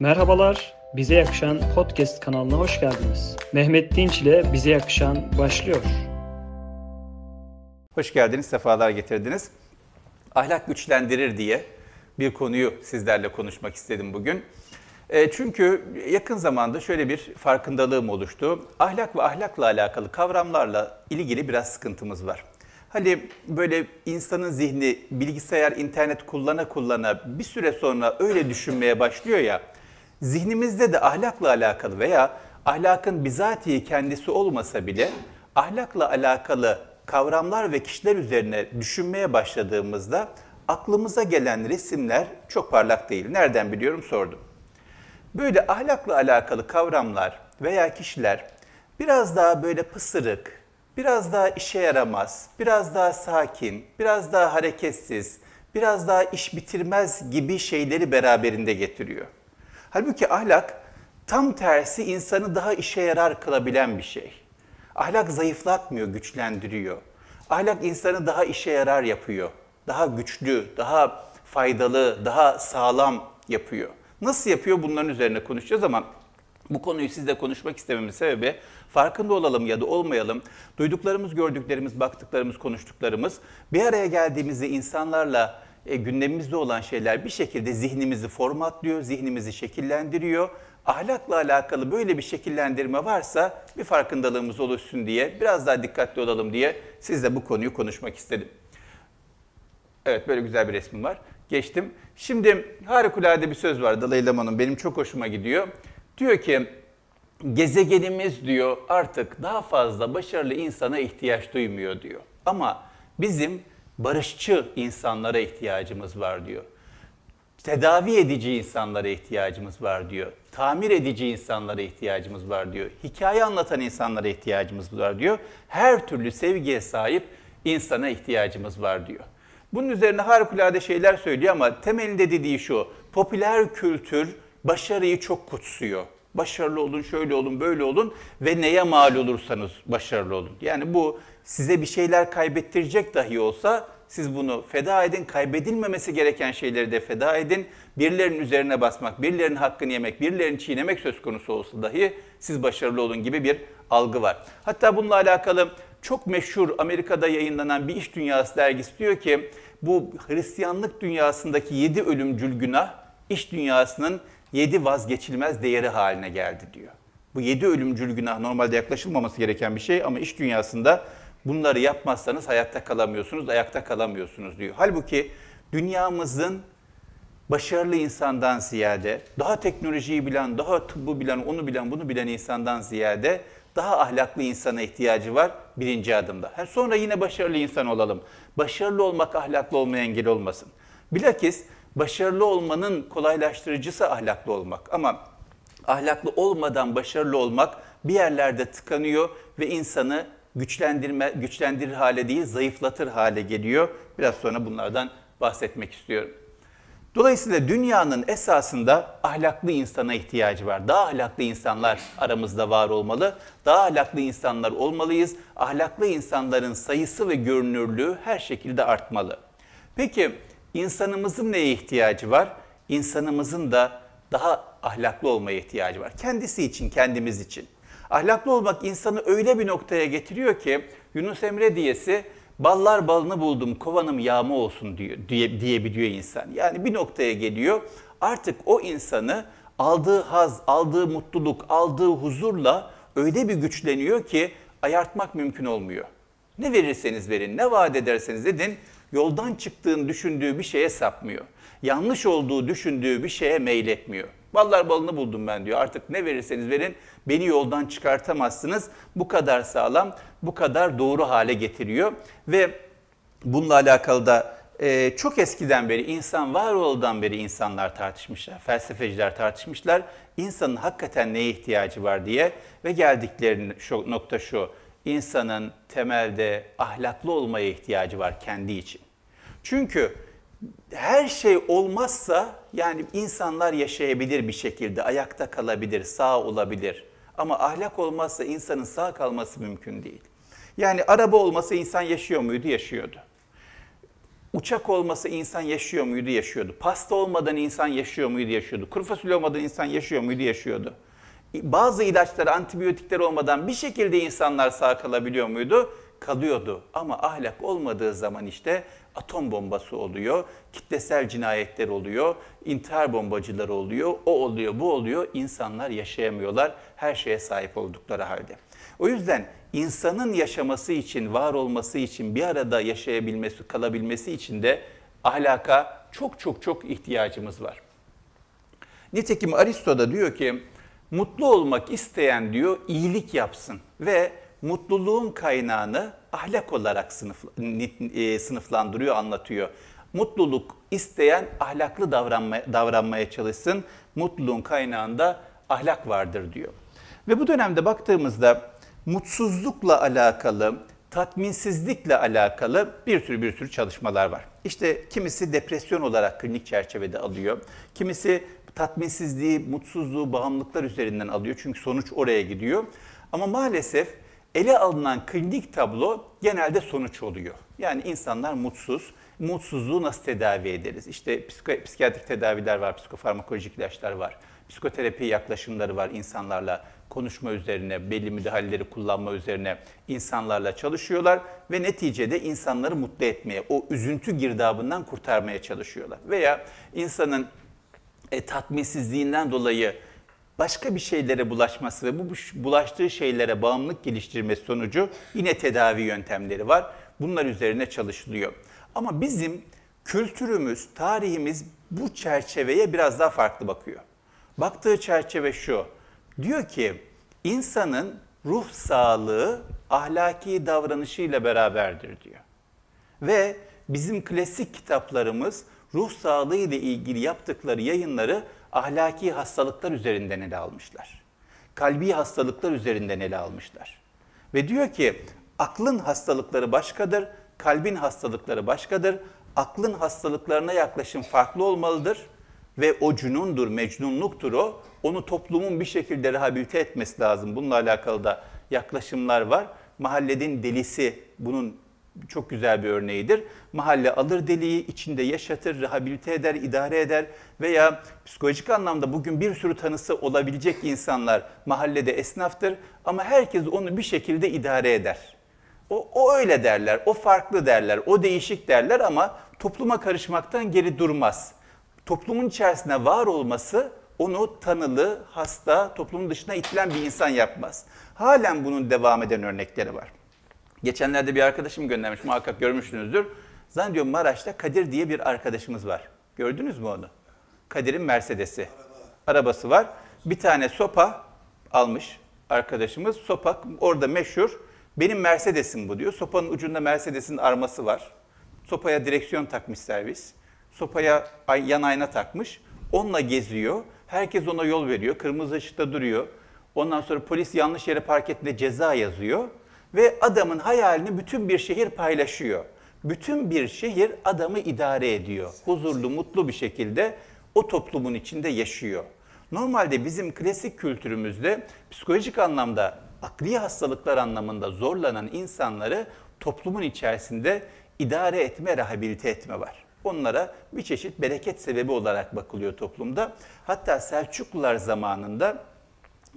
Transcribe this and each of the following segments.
Merhabalar, Bize Yakışan Podcast kanalına hoş geldiniz. Mehmet Dinç ile Bize Yakışan başlıyor. Hoş geldiniz, sefalar getirdiniz. Ahlak güçlendirir diye bir konuyu sizlerle konuşmak istedim bugün. E, çünkü yakın zamanda şöyle bir farkındalığım oluştu. Ahlak ve ahlakla alakalı kavramlarla ilgili biraz sıkıntımız var. Hani böyle insanın zihni bilgisayar, internet kullana kullana bir süre sonra öyle düşünmeye başlıyor ya, zihnimizde de ahlakla alakalı veya ahlakın bizatihi kendisi olmasa bile ahlakla alakalı kavramlar ve kişiler üzerine düşünmeye başladığımızda aklımıza gelen resimler çok parlak değil. Nereden biliyorum sordum. Böyle ahlakla alakalı kavramlar veya kişiler biraz daha böyle pısırık, biraz daha işe yaramaz, biraz daha sakin, biraz daha hareketsiz, biraz daha iş bitirmez gibi şeyleri beraberinde getiriyor. Halbuki ahlak tam tersi insanı daha işe yarar kılabilen bir şey. Ahlak zayıflatmıyor, güçlendiriyor. Ahlak insanı daha işe yarar yapıyor. Daha güçlü, daha faydalı, daha sağlam yapıyor. Nasıl yapıyor bunların üzerine konuşacağız ama bu konuyu sizle konuşmak istememin sebebi farkında olalım ya da olmayalım. Duyduklarımız, gördüklerimiz, baktıklarımız, konuştuklarımız bir araya geldiğimizde insanlarla e, gündemimizde olan şeyler bir şekilde zihnimizi formatlıyor, zihnimizi şekillendiriyor. Ahlakla alakalı böyle bir şekillendirme varsa bir farkındalığımız oluşsun diye, biraz daha dikkatli olalım diye sizle bu konuyu konuşmak istedim. Evet böyle güzel bir resmim var. Geçtim. Şimdi harikulade bir söz var Dalai Lama'nın benim çok hoşuma gidiyor. Diyor ki gezegenimiz diyor artık daha fazla başarılı insana ihtiyaç duymuyor diyor. Ama bizim barışçı insanlara ihtiyacımız var diyor. Tedavi edici insanlara ihtiyacımız var diyor. Tamir edici insanlara ihtiyacımız var diyor. Hikaye anlatan insanlara ihtiyacımız var diyor. Her türlü sevgiye sahip insana ihtiyacımız var diyor. Bunun üzerine harikulade şeyler söylüyor ama temelinde dediği şu. Popüler kültür başarıyı çok kutsuyor. Başarılı olun, şöyle olun, böyle olun ve neye mal olursanız başarılı olun. Yani bu size bir şeyler kaybettirecek dahi olsa siz bunu feda edin, kaybedilmemesi gereken şeyleri de feda edin. Birilerinin üzerine basmak, birilerinin hakkını yemek, birilerini çiğnemek söz konusu olsa dahi siz başarılı olun gibi bir algı var. Hatta bununla alakalı çok meşhur Amerika'da yayınlanan bir iş dünyası dergisi diyor ki bu Hristiyanlık dünyasındaki yedi ölümcül günah iş dünyasının yedi vazgeçilmez değeri haline geldi diyor. Bu yedi ölümcül günah normalde yaklaşılmaması gereken bir şey ama iş dünyasında bunları yapmazsanız hayatta kalamıyorsunuz, ayakta kalamıyorsunuz diyor. Halbuki dünyamızın başarılı insandan ziyade, daha teknolojiyi bilen, daha tıbbı bilen, onu bilen, bunu bilen insandan ziyade daha ahlaklı insana ihtiyacı var birinci adımda. Ha, sonra yine başarılı insan olalım. Başarılı olmak ahlaklı olmaya engel olmasın. Bilakis başarılı olmanın kolaylaştırıcısı ahlaklı olmak. Ama ahlaklı olmadan başarılı olmak bir yerlerde tıkanıyor ve insanı güçlendirme, güçlendirir hale değil, zayıflatır hale geliyor. Biraz sonra bunlardan bahsetmek istiyorum. Dolayısıyla dünyanın esasında ahlaklı insana ihtiyacı var. Daha ahlaklı insanlar aramızda var olmalı. Daha ahlaklı insanlar olmalıyız. Ahlaklı insanların sayısı ve görünürlüğü her şekilde artmalı. Peki insanımızın neye ihtiyacı var? İnsanımızın da daha ahlaklı olmaya ihtiyacı var. Kendisi için, kendimiz için. Ahlaklı olmak insanı öyle bir noktaya getiriyor ki Yunus Emre diyesi ballar balını buldum kovanım yağma olsun diyor, diye, diyebiliyor insan. Yani bir noktaya geliyor artık o insanı aldığı haz, aldığı mutluluk, aldığı huzurla öyle bir güçleniyor ki ayartmak mümkün olmuyor. Ne verirseniz verin, ne vaat ederseniz edin, yoldan çıktığını düşündüğü bir şeye sapmıyor. Yanlış olduğu düşündüğü bir şeye meyletmiyor. Ballar balını buldum ben diyor. Artık ne verirseniz verin beni yoldan çıkartamazsınız. Bu kadar sağlam, bu kadar doğru hale getiriyor. Ve bununla alakalı da e, çok eskiden beri, insan var olduğundan beri insanlar tartışmışlar, felsefeciler tartışmışlar. İnsanın hakikaten neye ihtiyacı var diye ve geldikleri şu, nokta şu, insanın temelde ahlaklı olmaya ihtiyacı var kendi için. Çünkü her şey olmazsa yani insanlar yaşayabilir bir şekilde, ayakta kalabilir, sağ olabilir. Ama ahlak olmazsa insanın sağ kalması mümkün değil. Yani araba olmasa insan yaşıyor muydu? Yaşıyordu. Uçak olmasa insan yaşıyor muydu? Yaşıyordu. Pasta olmadan insan yaşıyor muydu? Yaşıyordu. Kuru fasulye olmadan insan yaşıyor muydu? Yaşıyordu. Bazı ilaçlar, antibiyotikler olmadan bir şekilde insanlar sağ kalabiliyor muydu? Kalıyordu. Ama ahlak olmadığı zaman işte atom bombası oluyor, kitlesel cinayetler oluyor, intihar bombacıları oluyor, o oluyor, bu oluyor. İnsanlar yaşayamıyorlar her şeye sahip oldukları halde. O yüzden insanın yaşaması için, var olması için, bir arada yaşayabilmesi, kalabilmesi için de ahlaka çok çok çok ihtiyacımız var. Nitekim Aristo da diyor ki, mutlu olmak isteyen diyor iyilik yapsın ve mutluluğun kaynağını ahlak olarak sınıf, e, sınıflandırıyor, anlatıyor. Mutluluk isteyen ahlaklı davranmaya, davranmaya çalışsın, mutluluğun kaynağında ahlak vardır diyor. Ve bu dönemde baktığımızda mutsuzlukla alakalı, tatminsizlikle alakalı bir sürü bir sürü çalışmalar var. İşte kimisi depresyon olarak klinik çerçevede alıyor. Kimisi tatminsizliği, mutsuzluğu, bağımlılıklar üzerinden alıyor. Çünkü sonuç oraya gidiyor. Ama maalesef ele alınan klinik tablo genelde sonuç oluyor. Yani insanlar mutsuz. Mutsuzluğu nasıl tedavi ederiz? İşte psikiyatrik tedaviler var, psikofarmakolojik ilaçlar var. Psikoterapi yaklaşımları var insanlarla konuşma üzerine, belli müdahaleleri kullanma üzerine insanlarla çalışıyorlar ve neticede insanları mutlu etmeye, o üzüntü girdabından kurtarmaya çalışıyorlar. Veya insanın e, tatminsizliğinden dolayı başka bir şeylere bulaşması ve bu bulaştığı şeylere bağımlılık geliştirmesi sonucu yine tedavi yöntemleri var. Bunlar üzerine çalışılıyor. Ama bizim kültürümüz, tarihimiz bu çerçeveye biraz daha farklı bakıyor. Baktığı çerçeve şu. Diyor ki insanın ruh sağlığı ahlaki davranışıyla beraberdir diyor. Ve bizim klasik kitaplarımız ruh sağlığı ile ilgili yaptıkları yayınları ahlaki hastalıklar üzerinden ele almışlar. Kalbi hastalıklar üzerinden ele almışlar. Ve diyor ki aklın hastalıkları başkadır, kalbin hastalıkları başkadır. Aklın hastalıklarına yaklaşım farklı olmalıdır ve o cünundur, mecnunluktur o. Onu toplumun bir şekilde rehabilite etmesi lazım. Bununla alakalı da yaklaşımlar var. Mahallenin delisi bunun çok güzel bir örneğidir. Mahalle alır deliği, içinde yaşatır, rehabilite eder, idare eder veya psikolojik anlamda bugün bir sürü tanısı olabilecek insanlar mahallede esnaftır ama herkes onu bir şekilde idare eder. O, o öyle derler, o farklı derler, o değişik derler ama topluma karışmaktan geri durmaz. Toplumun içerisinde var olması onu tanılı, hasta, toplumun dışına itilen bir insan yapmaz. Halen bunun devam eden örnekleri var. Geçenlerde bir arkadaşım göndermiş, muhakkak görmüşsünüzdür. Zannediyorum Maraş'ta Kadir diye bir arkadaşımız var. Gördünüz mü onu? Kadir'in Mercedes'i. Arabası var. Bir tane sopa almış arkadaşımız. Sopa orada meşhur. Benim Mercedes'im bu diyor. Sopanın ucunda Mercedes'in arması var. Sopaya direksiyon takmış servis. Sopaya yan ayna takmış. Onunla geziyor. Herkes ona yol veriyor. Kırmızı ışıkta duruyor. Ondan sonra polis yanlış yere park ettiğinde ceza yazıyor. Ve adamın hayalini bütün bir şehir paylaşıyor. Bütün bir şehir adamı idare ediyor. Huzurlu, mutlu bir şekilde o toplumun içinde yaşıyor. Normalde bizim klasik kültürümüzde psikolojik anlamda, akli hastalıklar anlamında zorlanan insanları toplumun içerisinde idare etme, rehabilite etme var. Onlara bir çeşit bereket sebebi olarak bakılıyor toplumda. Hatta Selçuklular zamanında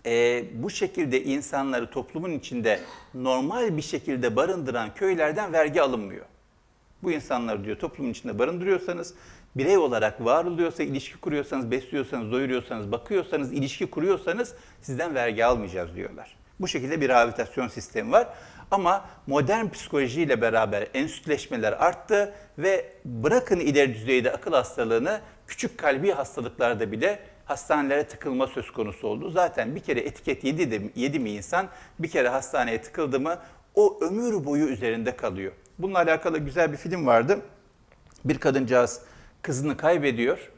e, bu şekilde insanları toplumun içinde normal bir şekilde barındıran köylerden vergi alınmıyor. Bu insanları diyor toplumun içinde barındırıyorsanız, birey olarak var oluyorsa, ilişki kuruyorsanız, besliyorsanız, doyuruyorsanız, bakıyorsanız, ilişki kuruyorsanız sizden vergi almayacağız diyorlar. Bu şekilde bir rehabilitasyon sistemi var. Ama modern psikolojiyle beraber enstitüleşmeler arttı ve bırakın ileri düzeyde akıl hastalığını küçük kalbi hastalıklarda bile hastanelere tıkılma söz konusu oldu. Zaten bir kere etiket yedi, de, yedi mi insan bir kere hastaneye tıkıldı mı o ömür boyu üzerinde kalıyor. Bununla alakalı güzel bir film vardı. Bir kadıncağız kızını kaybediyor.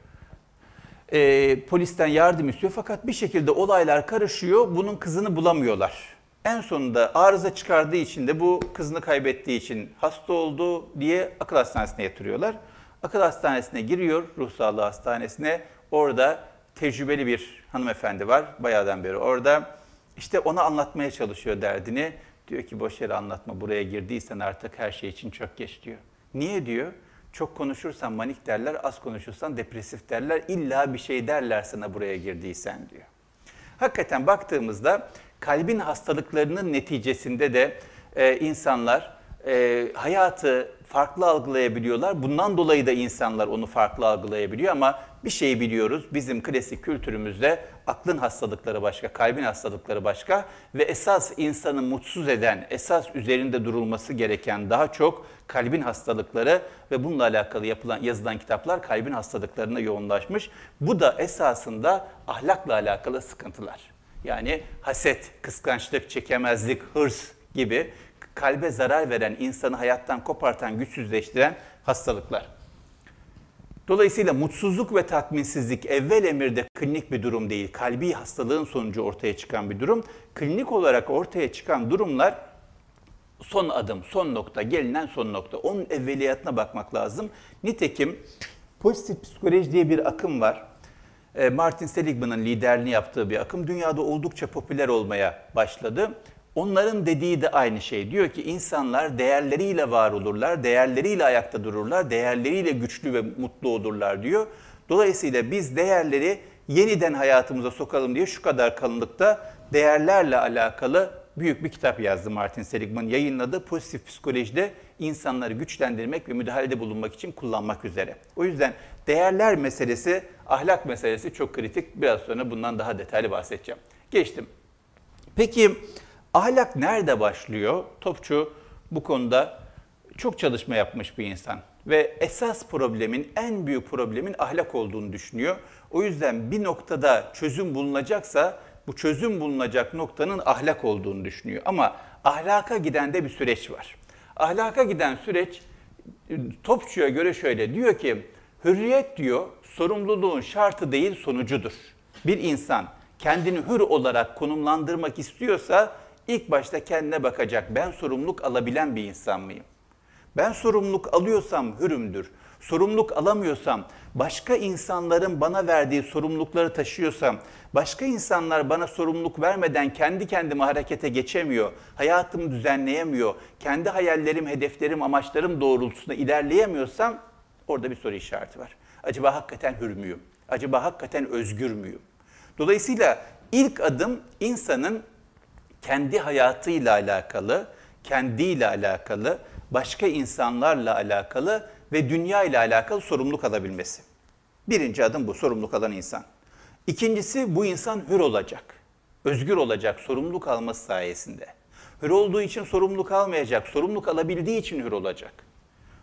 E, polisten yardım istiyor fakat bir şekilde olaylar karışıyor. Bunun kızını bulamıyorlar. En sonunda arıza çıkardığı için de bu kızını kaybettiği için hasta oldu diye akıl hastanesine yatırıyorlar. Akıl hastanesine giriyor, ruh sağlığı hastanesine. Orada tecrübeli bir hanımefendi var, bayağıdan beri orada. İşte ona anlatmaya çalışıyor derdini. Diyor ki boş yere anlatma, buraya girdiysen artık her şey için çok geç diyor. Niye diyor? Çok konuşursan manik derler, az konuşursan depresif derler. İlla bir şey derler sana buraya girdiysen diyor. Hakikaten baktığımızda kalbin hastalıklarının neticesinde de e, insanlar e, hayatı farklı algılayabiliyorlar. Bundan dolayı da insanlar onu farklı algılayabiliyor ama bir şey biliyoruz. Bizim klasik kültürümüzde aklın hastalıkları başka, kalbin hastalıkları başka ve esas insanı mutsuz eden, esas üzerinde durulması gereken daha çok kalbin hastalıkları ve bununla alakalı yapılan yazılan kitaplar kalbin hastalıklarına yoğunlaşmış. Bu da esasında ahlakla alakalı sıkıntılar. Yani haset, kıskançlık, çekemezlik, hırs gibi kalbe zarar veren, insanı hayattan kopartan, güçsüzleştiren hastalıklar. Dolayısıyla mutsuzluk ve tatminsizlik evvel emirde klinik bir durum değil, kalbi hastalığın sonucu ortaya çıkan bir durum. Klinik olarak ortaya çıkan durumlar son adım, son nokta, gelinen son nokta. Onun evveliyatına bakmak lazım. Nitekim pozitif psikoloji diye bir akım var. E, Martin Seligman'ın liderliğini yaptığı bir akım dünyada oldukça popüler olmaya başladı. Onların dediği de aynı şey. Diyor ki insanlar değerleriyle var olurlar, değerleriyle ayakta dururlar, değerleriyle güçlü ve mutlu olurlar diyor. Dolayısıyla biz değerleri yeniden hayatımıza sokalım diye şu kadar kalınlıkta değerlerle alakalı büyük bir kitap yazdı Martin Seligman. Yayınladı pozitif psikolojide insanları güçlendirmek ve müdahalede bulunmak için kullanmak üzere. O yüzden değerler meselesi, ahlak meselesi çok kritik. Biraz sonra bundan daha detaylı bahsedeceğim. Geçtim. Peki ahlak nerede başlıyor? Topçu bu konuda çok çalışma yapmış bir insan ve esas problemin, en büyük problemin ahlak olduğunu düşünüyor. O yüzden bir noktada çözüm bulunacaksa bu çözüm bulunacak noktanın ahlak olduğunu düşünüyor. Ama ahlaka giden de bir süreç var. Ahlaka giden süreç Topçu'ya göre şöyle diyor ki hürriyet diyor sorumluluğun şartı değil sonucudur. Bir insan kendini hür olarak konumlandırmak istiyorsa ilk başta kendine bakacak. Ben sorumluluk alabilen bir insan mıyım? Ben sorumluluk alıyorsam hürümdür. Sorumluluk alamıyorsam, başka insanların bana verdiği sorumlulukları taşıyorsam, başka insanlar bana sorumluluk vermeden kendi kendime harekete geçemiyor, hayatımı düzenleyemiyor, kendi hayallerim, hedeflerim, amaçlarım doğrultusunda ilerleyemiyorsam orada bir soru işareti var. Acaba hakikaten hür müyüm? Acaba hakikaten özgür müyüm? Dolayısıyla ilk adım insanın kendi hayatıyla alakalı, kendiyle alakalı, başka insanlarla alakalı ve dünya ile alakalı sorumluluk alabilmesi. Birinci adım bu, sorumluluk alan insan. İkincisi bu insan hür olacak, özgür olacak sorumluluk alması sayesinde. Hür olduğu için sorumluluk almayacak, sorumluluk alabildiği için hür olacak.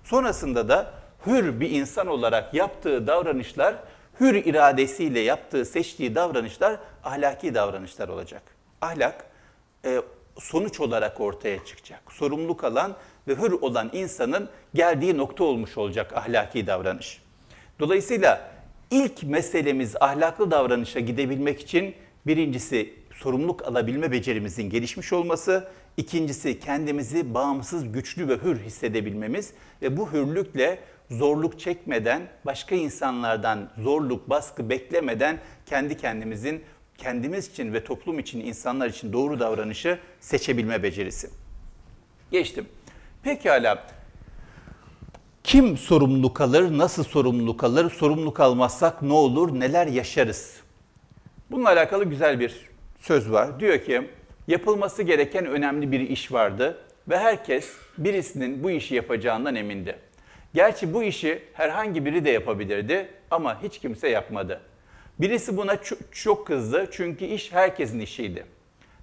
Sonrasında da hür bir insan olarak yaptığı davranışlar, hür iradesiyle yaptığı, seçtiği davranışlar ahlaki davranışlar olacak. Ahlak e, sonuç olarak ortaya çıkacak. Sorumluluk alan ve hür olan insanın geldiği nokta olmuş olacak ahlaki davranış. Dolayısıyla ilk meselemiz ahlaklı davranışa gidebilmek için birincisi sorumluluk alabilme becerimizin gelişmiş olması, ikincisi kendimizi bağımsız, güçlü ve hür hissedebilmemiz ve bu hürlükle zorluk çekmeden, başka insanlardan zorluk, baskı beklemeden kendi kendimizin kendimiz için ve toplum için, insanlar için doğru davranışı seçebilme becerisi. Geçtim. Pekala. Kim sorumluluk alır, nasıl sorumluluk alır, sorumluluk almazsak ne olur, neler yaşarız? Bununla alakalı güzel bir söz var. Diyor ki, yapılması gereken önemli bir iş vardı ve herkes birisinin bu işi yapacağından emindi. Gerçi bu işi herhangi biri de yapabilirdi ama hiç kimse yapmadı. Birisi buna çok kızdı çünkü iş herkesin işiydi.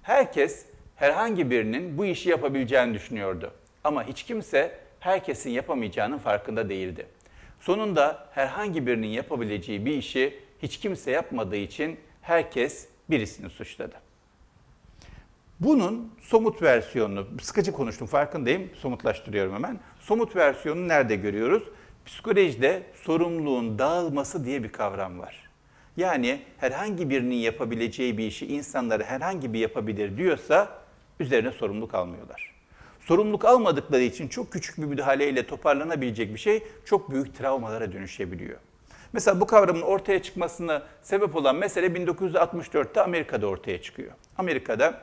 Herkes herhangi birinin bu işi yapabileceğini düşünüyordu. Ama hiç kimse herkesin yapamayacağının farkında değildi. Sonunda herhangi birinin yapabileceği bir işi hiç kimse yapmadığı için herkes birisini suçladı. Bunun somut versiyonunu, sıkıcı konuştum farkındayım, somutlaştırıyorum hemen. Somut versiyonunu nerede görüyoruz? Psikolojide sorumluluğun dağılması diye bir kavram var. Yani herhangi birinin yapabileceği bir işi insanları herhangi bir yapabilir diyorsa üzerine sorumluluk almıyorlar. Sorumluluk almadıkları için çok küçük bir müdahaleyle toparlanabilecek bir şey çok büyük travmalara dönüşebiliyor. Mesela bu kavramın ortaya çıkmasına sebep olan mesele 1964'te Amerika'da ortaya çıkıyor. Amerika'da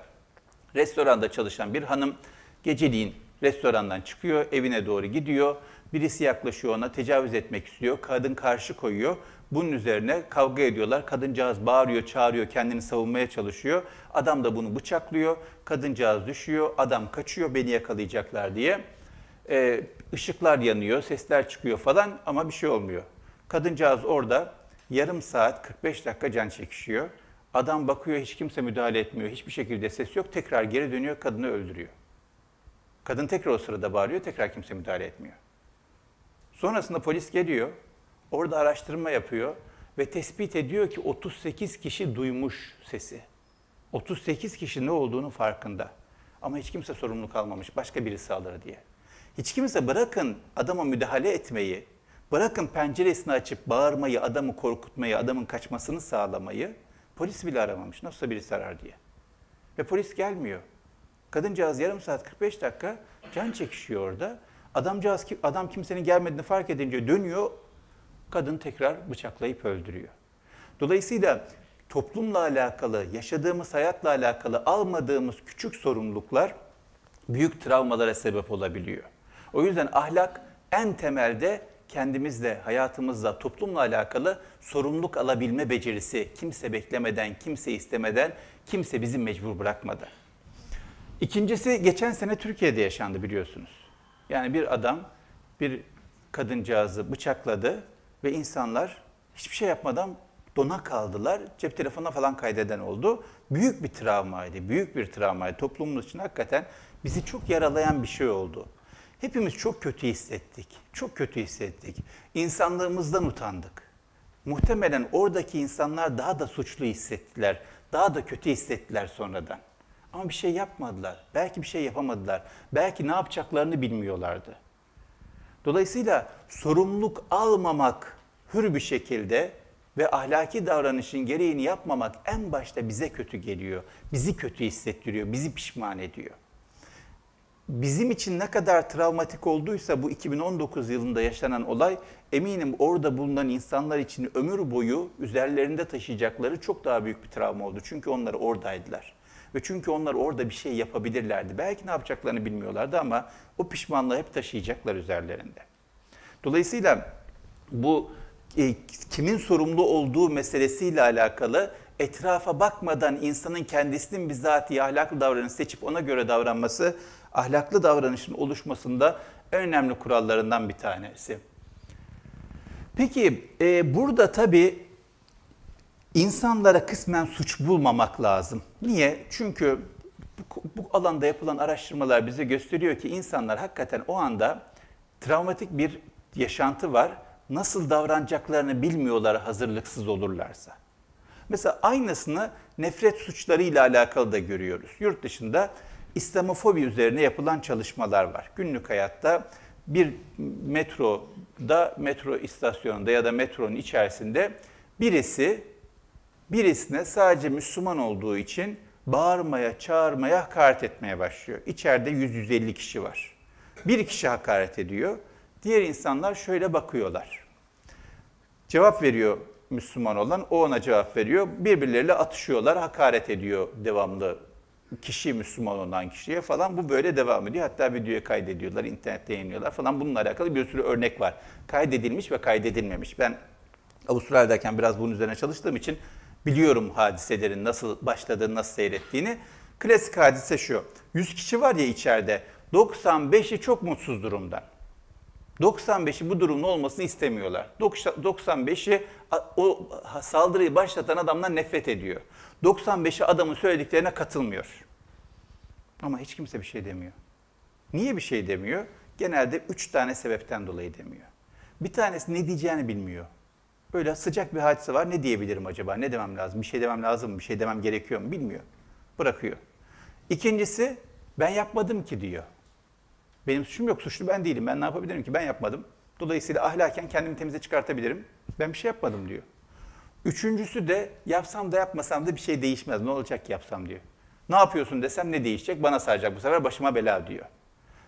restoranda çalışan bir hanım geceliğin restorandan çıkıyor, evine doğru gidiyor. Birisi yaklaşıyor ona, tecavüz etmek istiyor. Kadın karşı koyuyor. Bunun üzerine kavga ediyorlar. Kadıncağız bağırıyor, çağırıyor, kendini savunmaya çalışıyor. Adam da bunu bıçaklıyor. Kadıncağız düşüyor, adam kaçıyor beni yakalayacaklar diye. Ee, ışıklar yanıyor, sesler çıkıyor falan ama bir şey olmuyor. Kadıncağız orada yarım saat 45 dakika can çekişiyor. Adam bakıyor hiç kimse müdahale etmiyor, hiçbir şekilde ses yok. Tekrar geri dönüyor, kadını öldürüyor. Kadın tekrar o sırada bağırıyor, tekrar kimse müdahale etmiyor. Sonrasında polis geliyor, orada araştırma yapıyor ve tespit ediyor ki 38 kişi duymuş sesi. 38 kişi ne olduğunu farkında. Ama hiç kimse sorumluluk almamış, başka birisi alır diye. Hiç kimse bırakın adama müdahale etmeyi, bırakın penceresini açıp bağırmayı, adamı korkutmayı, adamın kaçmasını sağlamayı polis bile aramamış. Nasılsa birisi arar diye. Ve polis gelmiyor. Kadıncağız yarım saat 45 dakika can çekişiyor orada. Adamcağız adam kimsenin gelmediğini fark edince dönüyor. Kadın tekrar bıçaklayıp öldürüyor. Dolayısıyla toplumla alakalı, yaşadığımız hayatla alakalı almadığımız küçük sorumluluklar büyük travmalara sebep olabiliyor. O yüzden ahlak en temelde kendimizle, hayatımızla, toplumla alakalı sorumluluk alabilme becerisi. Kimse beklemeden, kimse istemeden, kimse bizi mecbur bırakmadan. İkincisi geçen sene Türkiye'de yaşandı biliyorsunuz. Yani bir adam bir kadıncağızı bıçakladı ve insanlar hiçbir şey yapmadan dona kaldılar. Cep telefonuna falan kaydeden oldu. Büyük bir travmaydı, büyük bir travmaydı. Toplumumuz için hakikaten bizi çok yaralayan bir şey oldu. Hepimiz çok kötü hissettik, çok kötü hissettik. İnsanlığımızdan utandık. Muhtemelen oradaki insanlar daha da suçlu hissettiler, daha da kötü hissettiler sonradan. Ama bir şey yapmadılar. Belki bir şey yapamadılar. Belki ne yapacaklarını bilmiyorlardı. Dolayısıyla sorumluluk almamak hür bir şekilde ve ahlaki davranışın gereğini yapmamak en başta bize kötü geliyor. Bizi kötü hissettiriyor, bizi pişman ediyor. Bizim için ne kadar travmatik olduysa bu 2019 yılında yaşanan olay eminim orada bulunan insanlar için ömür boyu üzerlerinde taşıyacakları çok daha büyük bir travma oldu. Çünkü onlar oradaydılar. Ve çünkü onlar orada bir şey yapabilirlerdi. Belki ne yapacaklarını bilmiyorlardı ama o pişmanlığı hep taşıyacaklar üzerlerinde. Dolayısıyla bu e, kimin sorumlu olduğu meselesiyle alakalı etrafa bakmadan insanın kendisinin bizatihi ahlaklı davranış seçip ona göre davranması ahlaklı davranışın oluşmasında en önemli kurallarından bir tanesi. Peki e, burada tabii insanlara kısmen suç bulmamak lazım. Niye? Çünkü bu, bu alanda yapılan araştırmalar bize gösteriyor ki insanlar hakikaten o anda travmatik bir yaşantı var. Nasıl davranacaklarını bilmiyorlar hazırlıksız olurlarsa. Mesela aynısını nefret suçlarıyla alakalı da görüyoruz. Yurt dışında İslamofobi üzerine yapılan çalışmalar var. Günlük hayatta bir metroda, metro istasyonunda ya da metronun içerisinde birisi birisine sadece Müslüman olduğu için bağırmaya, çağırmaya, hakaret etmeye başlıyor. İçeride 100-150 kişi var. Bir kişi hakaret ediyor. Diğer insanlar şöyle bakıyorlar. Cevap veriyor Müslüman olan, o ona cevap veriyor. Birbirleriyle atışıyorlar, hakaret ediyor devamlı kişi Müslüman olan kişiye falan bu böyle devam ediyor. Hatta videoya kaydediyorlar, internette yayınlıyorlar falan. Bununla alakalı bir sürü örnek var. Kaydedilmiş ve kaydedilmemiş. Ben Avustralya'dayken biraz bunun üzerine çalıştığım için biliyorum hadiselerin nasıl başladığını, nasıl seyrettiğini. Klasik hadise şu. 100 kişi var ya içeride. 95'i çok mutsuz durumda. 95'i bu durumun olmasını istemiyorlar. 95'i o saldırıyı başlatan adamdan nefret ediyor. 95'i adamın söylediklerine katılmıyor. Ama hiç kimse bir şey demiyor. Niye bir şey demiyor? Genelde üç tane sebepten dolayı demiyor. Bir tanesi ne diyeceğini bilmiyor. Böyle sıcak bir hadise var. Ne diyebilirim acaba? Ne demem lazım? Bir şey demem lazım mı? Bir şey demem gerekiyor mu? Bilmiyor. Bırakıyor. İkincisi ben yapmadım ki diyor. Benim suçum yok. Suçlu ben değilim. Ben ne yapabilirim ki? Ben yapmadım. Dolayısıyla ahlaken kendimi temize çıkartabilirim. Ben bir şey yapmadım diyor. Üçüncüsü de yapsam da yapmasam da bir şey değişmez. Ne olacak ki yapsam diyor. Ne yapıyorsun desem ne değişecek? Bana saracak bu sefer başıma bela diyor.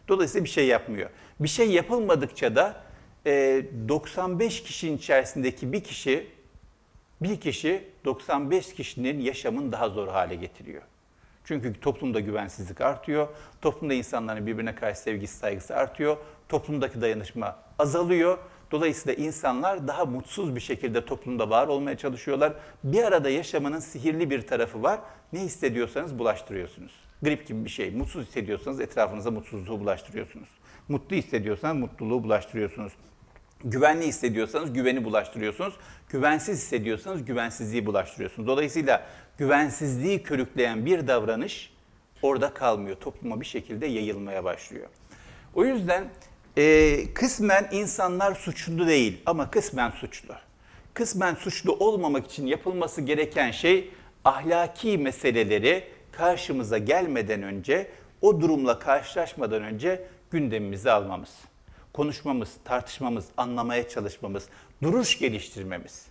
Dolayısıyla bir şey yapmıyor. Bir şey yapılmadıkça da 95 kişinin içerisindeki bir kişi bir kişi 95 kişinin yaşamını daha zor hale getiriyor. Çünkü toplumda güvensizlik artıyor. Toplumda insanların birbirine karşı sevgisi, saygısı artıyor. Toplumdaki dayanışma azalıyor. Dolayısıyla insanlar daha mutsuz bir şekilde toplumda var olmaya çalışıyorlar. Bir arada yaşamanın sihirli bir tarafı var. Ne hissediyorsanız bulaştırıyorsunuz. Grip gibi bir şey. Mutsuz hissediyorsanız etrafınıza mutsuzluğu bulaştırıyorsunuz. Mutlu hissediyorsanız mutluluğu bulaştırıyorsunuz. Güvenli hissediyorsanız güveni bulaştırıyorsunuz. Güvensiz hissediyorsanız güvensizliği bulaştırıyorsunuz. Dolayısıyla güvensizliği körükleyen bir davranış orada kalmıyor. Topluma bir şekilde yayılmaya başlıyor. O yüzden e, kısmen insanlar suçlu değil ama kısmen suçlu. Kısmen suçlu olmamak için yapılması gereken şey ahlaki meseleleri karşımıza gelmeden önce, o durumla karşılaşmadan önce gündemimize almamız. Konuşmamız, tartışmamız, anlamaya çalışmamız, duruş geliştirmemiz.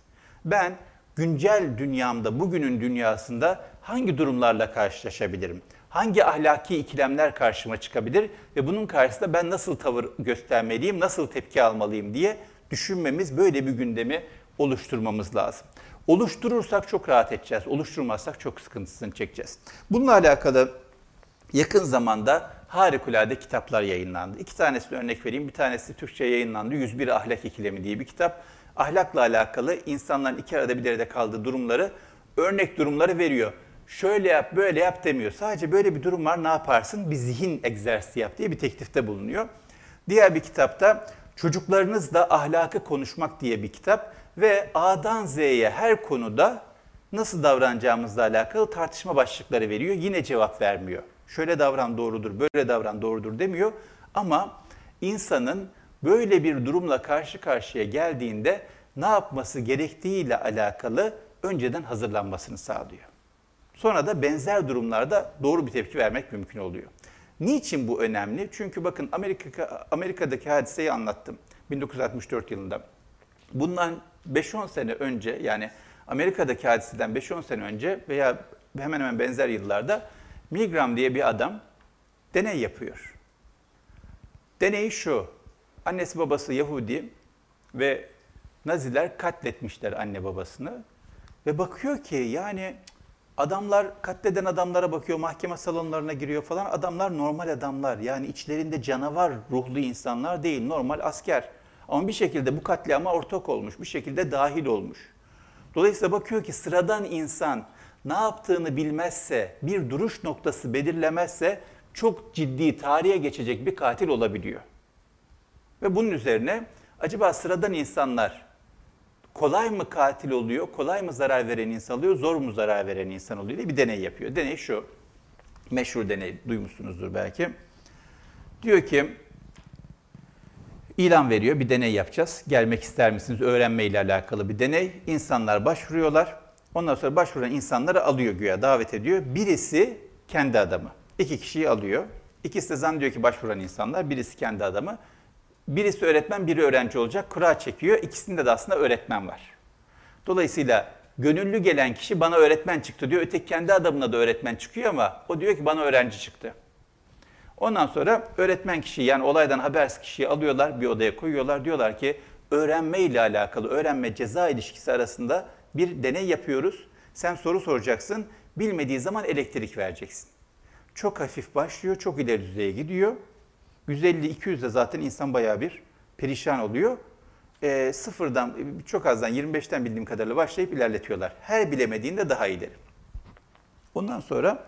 Ben güncel dünyamda, bugünün dünyasında hangi durumlarla karşılaşabilirim? Hangi ahlaki ikilemler karşıma çıkabilir ve bunun karşısında ben nasıl tavır göstermeliyim, nasıl tepki almalıyım diye düşünmemiz, böyle bir gündemi oluşturmamız lazım. Oluşturursak çok rahat edeceğiz, oluşturmazsak çok sıkıntısını çekeceğiz. Bununla alakalı yakın zamanda harikulade kitaplar yayınlandı. İki tanesini örnek vereyim. Bir tanesi Türkçe yayınlandı. 101 Ahlak İkilemi diye bir kitap. Ahlakla alakalı insanların iki arada bir arada kaldığı durumları, örnek durumları veriyor. Şöyle yap, böyle yap demiyor. Sadece böyle bir durum var ne yaparsın? Bir zihin egzersizi yap diye bir teklifte bulunuyor. Diğer bir kitapta Çocuklarınızla Ahlakı Konuşmak diye bir kitap ve A'dan Z'ye her konuda nasıl davranacağımızla alakalı tartışma başlıkları veriyor. Yine cevap vermiyor. Şöyle davran doğrudur, böyle davran doğrudur demiyor. Ama insanın böyle bir durumla karşı karşıya geldiğinde ne yapması gerektiğiyle alakalı önceden hazırlanmasını sağlıyor. Sonra da benzer durumlarda doğru bir tepki vermek mümkün oluyor. Niçin bu önemli? Çünkü bakın Amerika, Amerika'daki hadiseyi anlattım 1964 yılında. Bundan 5-10 sene önce yani Amerika'daki hadiseden 5-10 sene önce veya hemen hemen benzer yıllarda Milgram diye bir adam deney yapıyor. Deney şu, annesi babası Yahudi ve Naziler katletmişler anne babasını ve bakıyor ki yani adamlar katleden adamlara bakıyor, mahkeme salonlarına giriyor falan. Adamlar normal adamlar yani içlerinde canavar ruhlu insanlar değil, normal asker. Ama bir şekilde bu katliama ortak olmuş, bir şekilde dahil olmuş. Dolayısıyla bakıyor ki sıradan insan ne yaptığını bilmezse, bir duruş noktası belirlemezse çok ciddi tarihe geçecek bir katil olabiliyor. Ve bunun üzerine acaba sıradan insanlar kolay mı katil oluyor, kolay mı zarar veren insan oluyor, zor mu zarar veren insan oluyor diye bir deney yapıyor. Deney şu, meşhur deney duymuşsunuzdur belki. Diyor ki ilan veriyor. Bir deney yapacağız. Gelmek ister misiniz? Öğrenme ile alakalı bir deney. İnsanlar başvuruyorlar. Ondan sonra başvuran insanları alıyor güya, davet ediyor. Birisi kendi adamı. İki kişiyi alıyor. İkisi de zannediyor ki başvuran insanlar. Birisi kendi adamı. Birisi öğretmen, biri öğrenci olacak. Kura çekiyor. İkisinde de aslında öğretmen var. Dolayısıyla gönüllü gelen kişi bana öğretmen çıktı diyor. Öteki kendi adamına da öğretmen çıkıyor ama o diyor ki bana öğrenci çıktı. Ondan sonra öğretmen kişiyi yani olaydan habersiz kişiyi alıyorlar, bir odaya koyuyorlar. Diyorlar ki öğrenme ile alakalı, öğrenme ceza ilişkisi arasında bir deney yapıyoruz. Sen soru soracaksın, bilmediği zaman elektrik vereceksin. Çok hafif başlıyor, çok ileri düzeye gidiyor. 150-200'de zaten insan bayağı bir perişan oluyor. E, sıfırdan, çok azdan 25'ten bildiğim kadarıyla başlayıp ilerletiyorlar. Her bilemediğinde daha ileri. Ondan sonra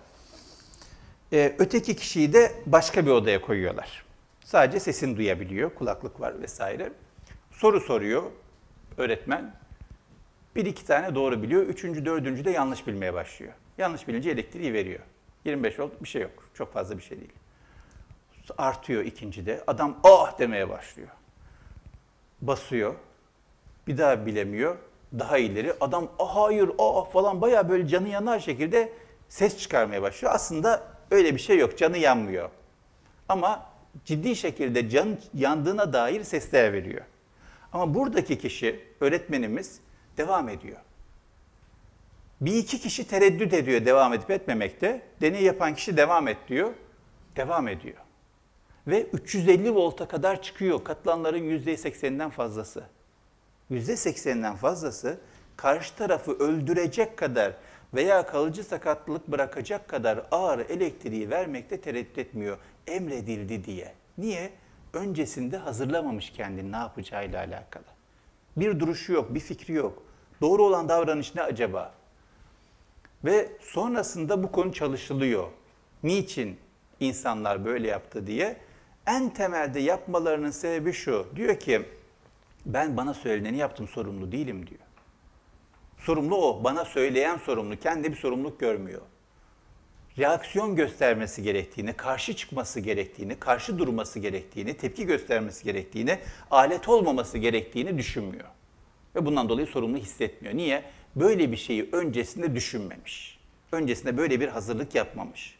e, öteki kişiyi de başka bir odaya koyuyorlar. Sadece sesini duyabiliyor, kulaklık var vesaire. Soru soruyor öğretmen. Bir iki tane doğru biliyor, üçüncü, dördüncü de yanlış bilmeye başlıyor. Yanlış bilince elektriği veriyor. 25 volt bir şey yok, çok fazla bir şey değil. Artıyor ikincide, adam ah demeye başlıyor. Basıyor, bir daha bilemiyor, daha ileri. Adam ah hayır, ah falan bayağı böyle canı yanar şekilde ses çıkarmaya başlıyor. Aslında öyle bir şey yok, canı yanmıyor. Ama ciddi şekilde can yandığına dair sesler veriyor. Ama buradaki kişi, öğretmenimiz devam ediyor. Bir iki kişi tereddüt ediyor devam edip etmemekte. Deney yapan kişi devam et diyor. Devam ediyor. Ve 350 volta kadar çıkıyor katılanların %80'den fazlası. %80'den fazlası karşı tarafı öldürecek kadar veya kalıcı sakatlık bırakacak kadar ağır elektriği vermekte tereddüt etmiyor. Emredildi diye. Niye? Öncesinde hazırlamamış kendini ne yapacağıyla alakalı. Bir duruşu yok, bir fikri yok. Doğru olan davranış ne acaba? Ve sonrasında bu konu çalışılıyor. Niçin insanlar böyle yaptı diye. En temelde yapmalarının sebebi şu. Diyor ki ben bana söyleneni yaptım sorumlu değilim diyor. Sorumlu o. Bana söyleyen sorumlu. Kendi bir sorumluluk görmüyor. Reaksiyon göstermesi gerektiğini, karşı çıkması gerektiğini, karşı durması gerektiğini, tepki göstermesi gerektiğini, alet olmaması gerektiğini düşünmüyor. Ve bundan dolayı sorumlu hissetmiyor. Niye? Böyle bir şeyi öncesinde düşünmemiş. Öncesinde böyle bir hazırlık yapmamış.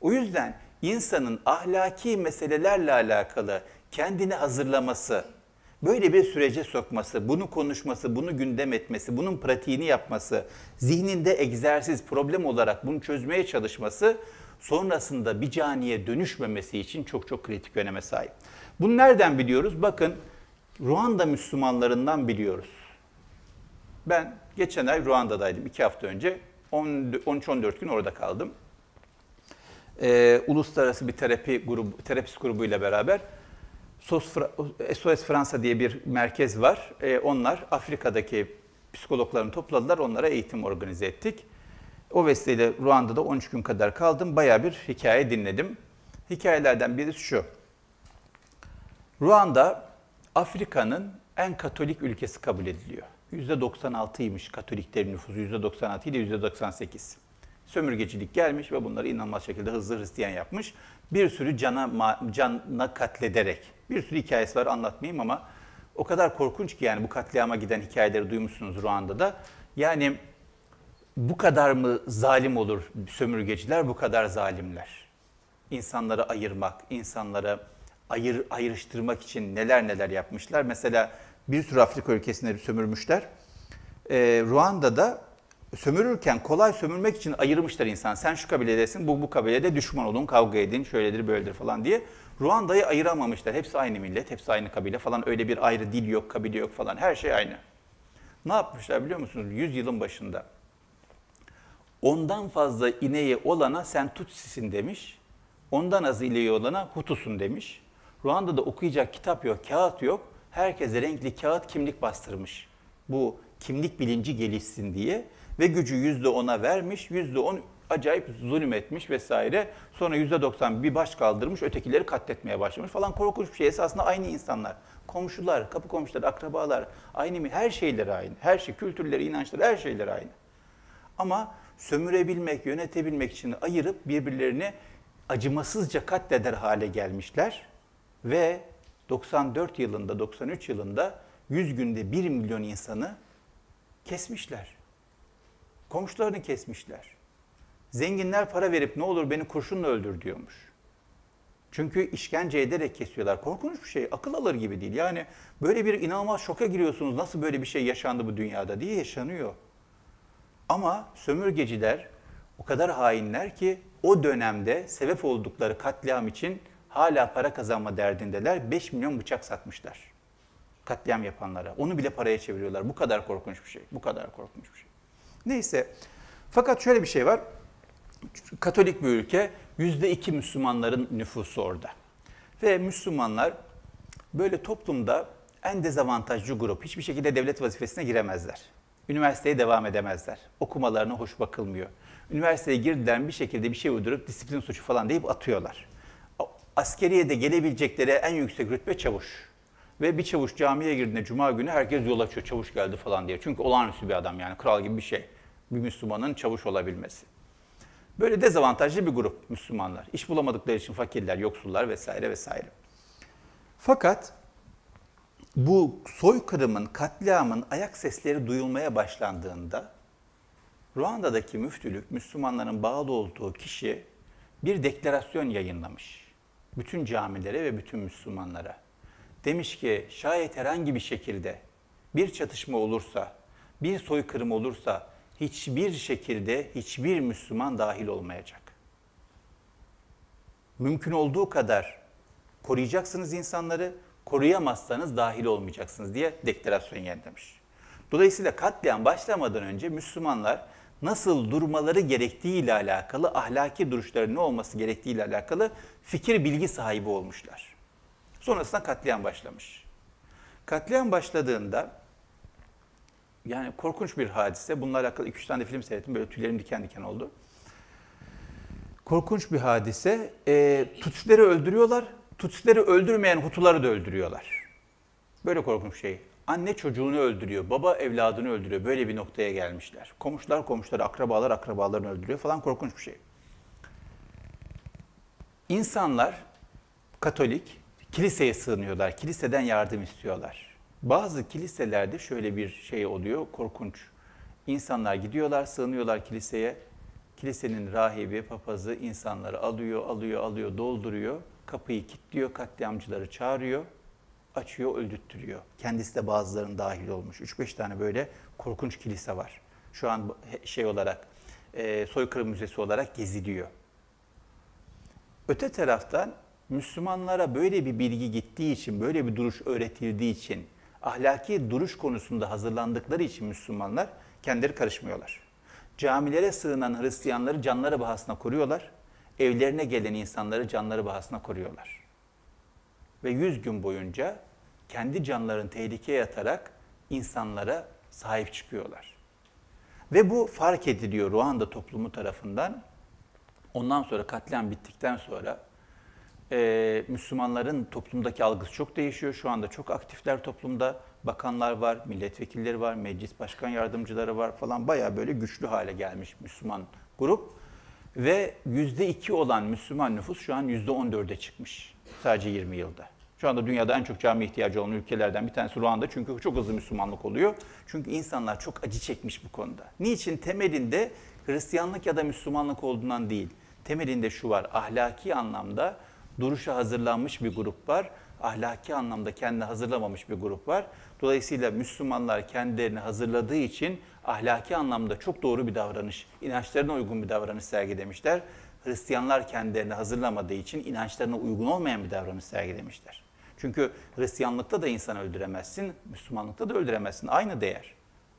O yüzden insanın ahlaki meselelerle alakalı kendini hazırlaması, böyle bir sürece sokması, bunu konuşması, bunu gündem etmesi, bunun pratiğini yapması, zihninde egzersiz, problem olarak bunu çözmeye çalışması sonrasında bir caniye dönüşmemesi için çok çok kritik öneme sahip. Bunu nereden biliyoruz? Bakın Ruanda Müslümanlarından biliyoruz. Ben geçen ay Ruanda'daydım iki hafta önce. 13-14 gün orada kaldım. Ee, uluslararası bir terapi grubu, terapist grubuyla beraber SOS Fransa diye bir merkez var. Ee, onlar Afrika'daki psikologlarını topladılar, onlara eğitim organize ettik. O vesileyle Ruanda'da 13 gün kadar kaldım. Bayağı bir hikaye dinledim. Hikayelerden birisi şu. Ruanda Afrika'nın en katolik ülkesi kabul ediliyor. %96'ymış Katoliklerin nüfusu, %96 ile %98. Sömürgecilik gelmiş ve bunları inanılmaz şekilde hızlı Hristiyan yapmış. Bir sürü cana, cana katlederek, bir sürü hikayesi var anlatmayayım ama o kadar korkunç ki yani bu katliama giden hikayeleri duymuşsunuz Ruanda'da. Yani bu kadar mı zalim olur sömürgeciler, bu kadar zalimler? İnsanları ayırmak, insanları ayır, ayrıştırmak için neler neler yapmışlar. Mesela bir sürü Afrika ülkesinde sömürmüşler. Ee, Ruanda'da sömürürken kolay sömürmek için ayırmışlar insan. Sen şu kabiledesin, bu bu kabilede düşman olun, kavga edin, şöyledir, böyledir falan diye. Ruanda'yı ayıramamışlar. Hepsi aynı millet, hepsi aynı kabile falan. Öyle bir ayrı dil yok, kabile yok falan. Her şey aynı. Ne yapmışlar biliyor musunuz? 100 yılın başında. Ondan fazla ineği olana sen Tutsisin demiş. Ondan az ineği olana Hutusun demiş. Ruanda'da okuyacak kitap yok, kağıt yok. Herkese renkli kağıt kimlik bastırmış. Bu kimlik bilinci gelişsin diye ve gücü yüzde ona vermiş, yüzde on acayip zulüm etmiş vesaire. Sonra yüzde doksan bir baş kaldırmış, ötekileri katletmeye başlamış falan korkunç bir şey. Esasında aynı insanlar, komşular, kapı komşuları, akrabalar, aynı mı? Her şeyleri aynı. Her şey, kültürleri, inançları, her şeyleri aynı. Ama sömürebilmek, yönetebilmek için ayırıp birbirlerini acımasızca katleder hale gelmişler ve 94 yılında, 93 yılında 100 günde 1 milyon insanı kesmişler. Komşularını kesmişler. Zenginler para verip ne olur beni kurşunla öldür diyormuş. Çünkü işkence ederek kesiyorlar. Korkunç bir şey. Akıl alır gibi değil. Yani böyle bir inanılmaz şoka giriyorsunuz. Nasıl böyle bir şey yaşandı bu dünyada diye yaşanıyor. Ama sömürgeciler o kadar hainler ki o dönemde sebep oldukları katliam için hala para kazanma derdindeler. 5 milyon bıçak satmışlar katliam yapanlara. Onu bile paraya çeviriyorlar. Bu kadar korkunç bir şey. Bu kadar korkunç bir şey. Neyse. Fakat şöyle bir şey var. Katolik bir ülke. Yüzde iki Müslümanların nüfusu orada. Ve Müslümanlar böyle toplumda en dezavantajlı grup. Hiçbir şekilde devlet vazifesine giremezler. Üniversiteye devam edemezler. Okumalarına hoş bakılmıyor. Üniversiteye girdiler bir şekilde bir şey uydurup disiplin suçu falan deyip atıyorlar. Askeriye de gelebilecekleri en yüksek rütbe çavuş. Ve bir çavuş camiye girdiğinde cuma günü herkes yol açıyor. Çavuş geldi falan diye. Çünkü olağanüstü bir adam yani kral gibi bir şey. Bir Müslümanın çavuş olabilmesi. Böyle dezavantajlı bir grup Müslümanlar. İş bulamadıkları için fakirler, yoksullar vesaire vesaire. Fakat bu soykırımın, katliamın ayak sesleri duyulmaya başlandığında Ruanda'daki müftülük, Müslümanların bağlı olduğu kişi bir deklarasyon yayınlamış. Bütün camilere ve bütün Müslümanlara. Demiş ki şayet herhangi bir şekilde bir çatışma olursa, bir soykırım olursa hiçbir şekilde hiçbir Müslüman dahil olmayacak. Mümkün olduğu kadar koruyacaksınız insanları, koruyamazsanız dahil olmayacaksınız diye deklarasyon yayınlamış. Dolayısıyla katliam başlamadan önce Müslümanlar nasıl durmaları gerektiği ile alakalı, ahlaki duruşları ne olması gerektiği ile alakalı fikir bilgi sahibi olmuşlar. Sonrasında katliam başlamış. Katliam başladığında yani korkunç bir hadise. Bununla alakalı 2-3 tane film seyrettim. Böyle tüylerim diken diken oldu. Korkunç bir hadise. E, Tutsileri öldürüyorlar. Tutsileri öldürmeyen Hutuları da öldürüyorlar. Böyle korkunç şey. Anne çocuğunu öldürüyor, baba evladını öldürüyor. Böyle bir noktaya gelmişler. Komşular komşuları, akrabalar akrabalarını öldürüyor falan korkunç bir şey. İnsanlar Katolik kiliseye sığınıyorlar. Kiliseden yardım istiyorlar. Bazı kiliselerde şöyle bir şey oluyor, korkunç. İnsanlar gidiyorlar, sığınıyorlar kiliseye. Kilisenin rahibi, papazı insanları alıyor, alıyor, alıyor, dolduruyor. Kapıyı kilitliyor, katliamcıları çağırıyor açıyor, öldürttürüyor. Kendisi de bazılarının dahil olmuş. 3-5 tane böyle korkunç kilise var. Şu an şey olarak, e, soykırım müzesi olarak geziliyor. Öte taraftan Müslümanlara böyle bir bilgi gittiği için, böyle bir duruş öğretildiği için, ahlaki duruş konusunda hazırlandıkları için Müslümanlar kendileri karışmıyorlar. Camilere sığınan Hristiyanları canları bahasına koruyorlar. Evlerine gelen insanları canları bahasına koruyorlar ve 100 gün boyunca kendi canlarını tehlikeye atarak insanlara sahip çıkıyorlar. Ve bu fark ediliyor Ruanda toplumu tarafından. Ondan sonra katliam bittikten sonra e, Müslümanların toplumdaki algısı çok değişiyor. Şu anda çok aktifler toplumda. Bakanlar var, milletvekilleri var, meclis başkan yardımcıları var falan. Baya böyle güçlü hale gelmiş Müslüman grup. Ve %2 olan Müslüman nüfus şu an %14'e çıkmış sadece 20 yılda. Şu anda dünyada en çok cami ihtiyacı olan ülkelerden bir tanesi Ruanda. Çünkü çok hızlı Müslümanlık oluyor. Çünkü insanlar çok acı çekmiş bu konuda. Niçin? Temelinde Hristiyanlık ya da Müslümanlık olduğundan değil. Temelinde şu var. Ahlaki anlamda duruşa hazırlanmış bir grup var. Ahlaki anlamda kendini hazırlamamış bir grup var. Dolayısıyla Müslümanlar kendilerini hazırladığı için ahlaki anlamda çok doğru bir davranış, inançlarına uygun bir davranış sergilemişler. Hristiyanlar kendilerini hazırlamadığı için inançlarına uygun olmayan bir davranış sergilemişler. Çünkü Hristiyanlıkta da insan öldüremezsin, Müslümanlıkta da öldüremezsin. Aynı değer.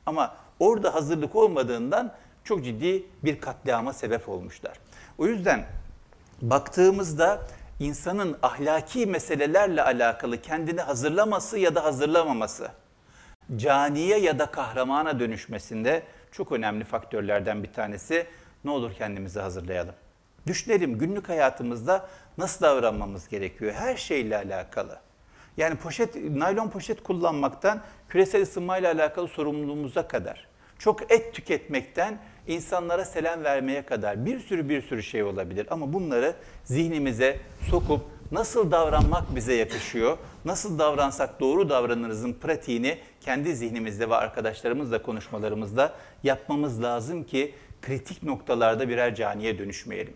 Ama orada hazırlık olmadığından çok ciddi bir katliama sebep olmuşlar. O yüzden baktığımızda insanın ahlaki meselelerle alakalı kendini hazırlaması ya da hazırlamaması, caniye ya da kahramana dönüşmesinde çok önemli faktörlerden bir tanesi. Ne olur kendimizi hazırlayalım. Düşünelim günlük hayatımızda nasıl davranmamız gerekiyor her şeyle alakalı. Yani poşet, naylon poşet kullanmaktan küresel ısınmayla alakalı sorumluluğumuza kadar, çok et tüketmekten insanlara selam vermeye kadar bir sürü bir sürü şey olabilir. Ama bunları zihnimize sokup nasıl davranmak bize yakışıyor, nasıl davransak doğru davranırızın pratiğini kendi zihnimizde ve arkadaşlarımızla konuşmalarımızda yapmamız lazım ki kritik noktalarda birer caniye dönüşmeyelim.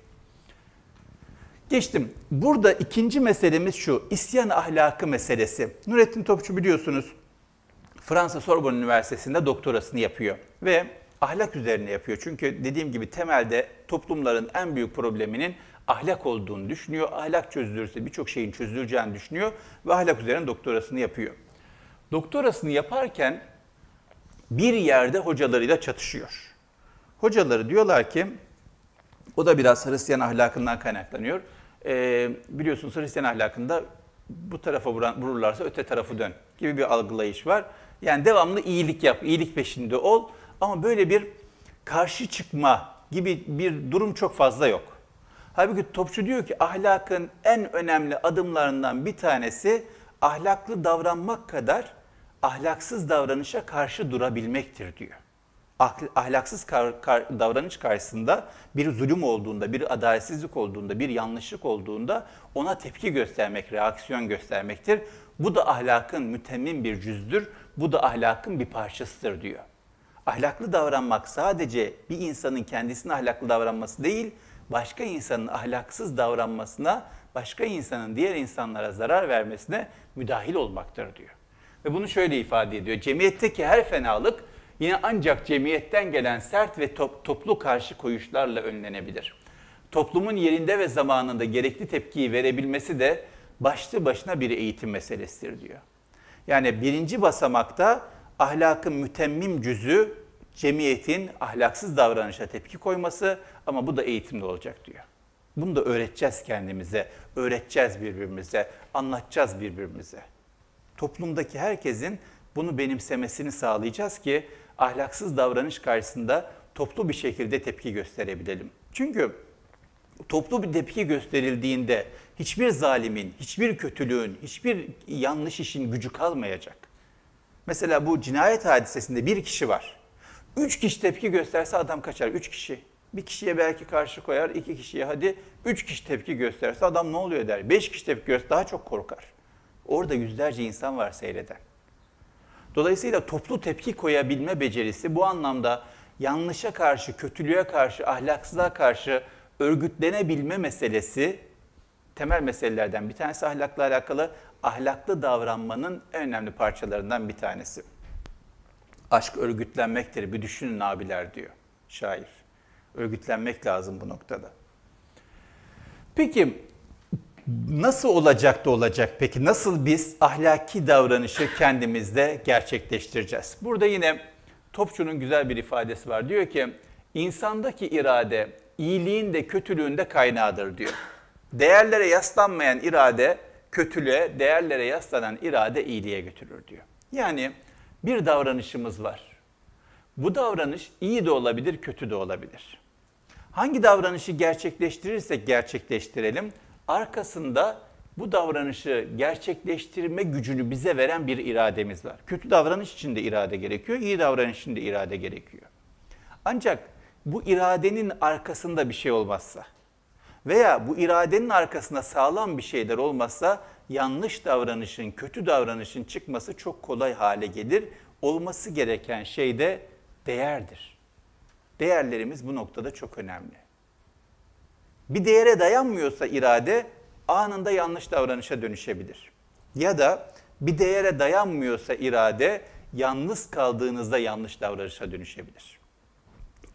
Geçtim. Burada ikinci meselemiz şu, isyan ahlakı meselesi. Nurettin Topçu biliyorsunuz Fransa Sorbonne Üniversitesi'nde doktorasını yapıyor ve ahlak üzerine yapıyor. Çünkü dediğim gibi temelde toplumların en büyük probleminin ahlak olduğunu düşünüyor. Ahlak çözülürse birçok şeyin çözüleceğini düşünüyor ve ahlak üzerine doktorasını yapıyor. Doktorasını yaparken bir yerde hocalarıyla çatışıyor. Hocaları diyorlar ki, o da biraz Hristiyan ahlakından kaynaklanıyor e, biliyorsunuz Hristiyan ahlakında bu tarafa vururlarsa öte tarafı dön gibi bir algılayış var. Yani devamlı iyilik yap, iyilik peşinde ol ama böyle bir karşı çıkma gibi bir durum çok fazla yok. Halbuki Topçu diyor ki ahlakın en önemli adımlarından bir tanesi ahlaklı davranmak kadar ahlaksız davranışa karşı durabilmektir diyor ahlaksız kar, kar, davranış karşısında bir zulüm olduğunda, bir adaletsizlik olduğunda, bir yanlışlık olduğunda ona tepki göstermek, reaksiyon göstermektir. Bu da ahlakın mütemmim bir cüzdür, bu da ahlakın bir parçasıdır diyor. Ahlaklı davranmak sadece bir insanın kendisine ahlaklı davranması değil, başka insanın ahlaksız davranmasına, başka insanın diğer insanlara zarar vermesine müdahil olmaktır diyor. Ve bunu şöyle ifade ediyor. Cemiyetteki her fenalık yine ancak cemiyetten gelen sert ve top, toplu karşı koyuşlarla önlenebilir. Toplumun yerinde ve zamanında gerekli tepkiyi verebilmesi de başlı başına bir eğitim meselesidir diyor. Yani birinci basamakta ahlakın mütemmim cüzü cemiyetin ahlaksız davranışa tepki koyması ama bu da eğitimde olacak diyor. Bunu da öğreteceğiz kendimize, öğreteceğiz birbirimize, anlatacağız birbirimize. Toplumdaki herkesin bunu benimsemesini sağlayacağız ki ahlaksız davranış karşısında toplu bir şekilde tepki gösterebilelim. Çünkü toplu bir tepki gösterildiğinde hiçbir zalimin, hiçbir kötülüğün, hiçbir yanlış işin gücü kalmayacak. Mesela bu cinayet hadisesinde bir kişi var. Üç kişi tepki gösterse adam kaçar. Üç kişi. Bir kişiye belki karşı koyar, iki kişiye hadi. Üç kişi tepki gösterse adam ne oluyor der. Beş kişi tepki gösterse daha çok korkar. Orada yüzlerce insan var seyreden. Dolayısıyla toplu tepki koyabilme becerisi bu anlamda yanlışa karşı, kötülüğe karşı, ahlaksızlığa karşı örgütlenebilme meselesi temel meselelerden bir tanesi ahlakla alakalı. Ahlaklı davranmanın en önemli parçalarından bir tanesi. Aşk örgütlenmektir. Bir düşünün abiler diyor şair. Örgütlenmek lazım bu noktada. Peki nasıl olacak da olacak peki? Nasıl biz ahlaki davranışı kendimizde gerçekleştireceğiz? Burada yine Topçu'nun güzel bir ifadesi var. Diyor ki insandaki irade iyiliğin de kötülüğün de kaynağıdır diyor. Değerlere yaslanmayan irade kötülüğe, değerlere yaslanan irade iyiliğe götürür diyor. Yani bir davranışımız var. Bu davranış iyi de olabilir, kötü de olabilir. Hangi davranışı gerçekleştirirsek gerçekleştirelim, arkasında bu davranışı gerçekleştirme gücünü bize veren bir irademiz var. Kötü davranış için de irade gerekiyor, iyi davranış için de irade gerekiyor. Ancak bu iradenin arkasında bir şey olmazsa veya bu iradenin arkasında sağlam bir şeyler olmazsa yanlış davranışın, kötü davranışın çıkması çok kolay hale gelir. Olması gereken şey de değerdir. Değerlerimiz bu noktada çok önemli. Bir değere dayanmıyorsa irade anında yanlış davranışa dönüşebilir. Ya da bir değere dayanmıyorsa irade yalnız kaldığınızda yanlış davranışa dönüşebilir.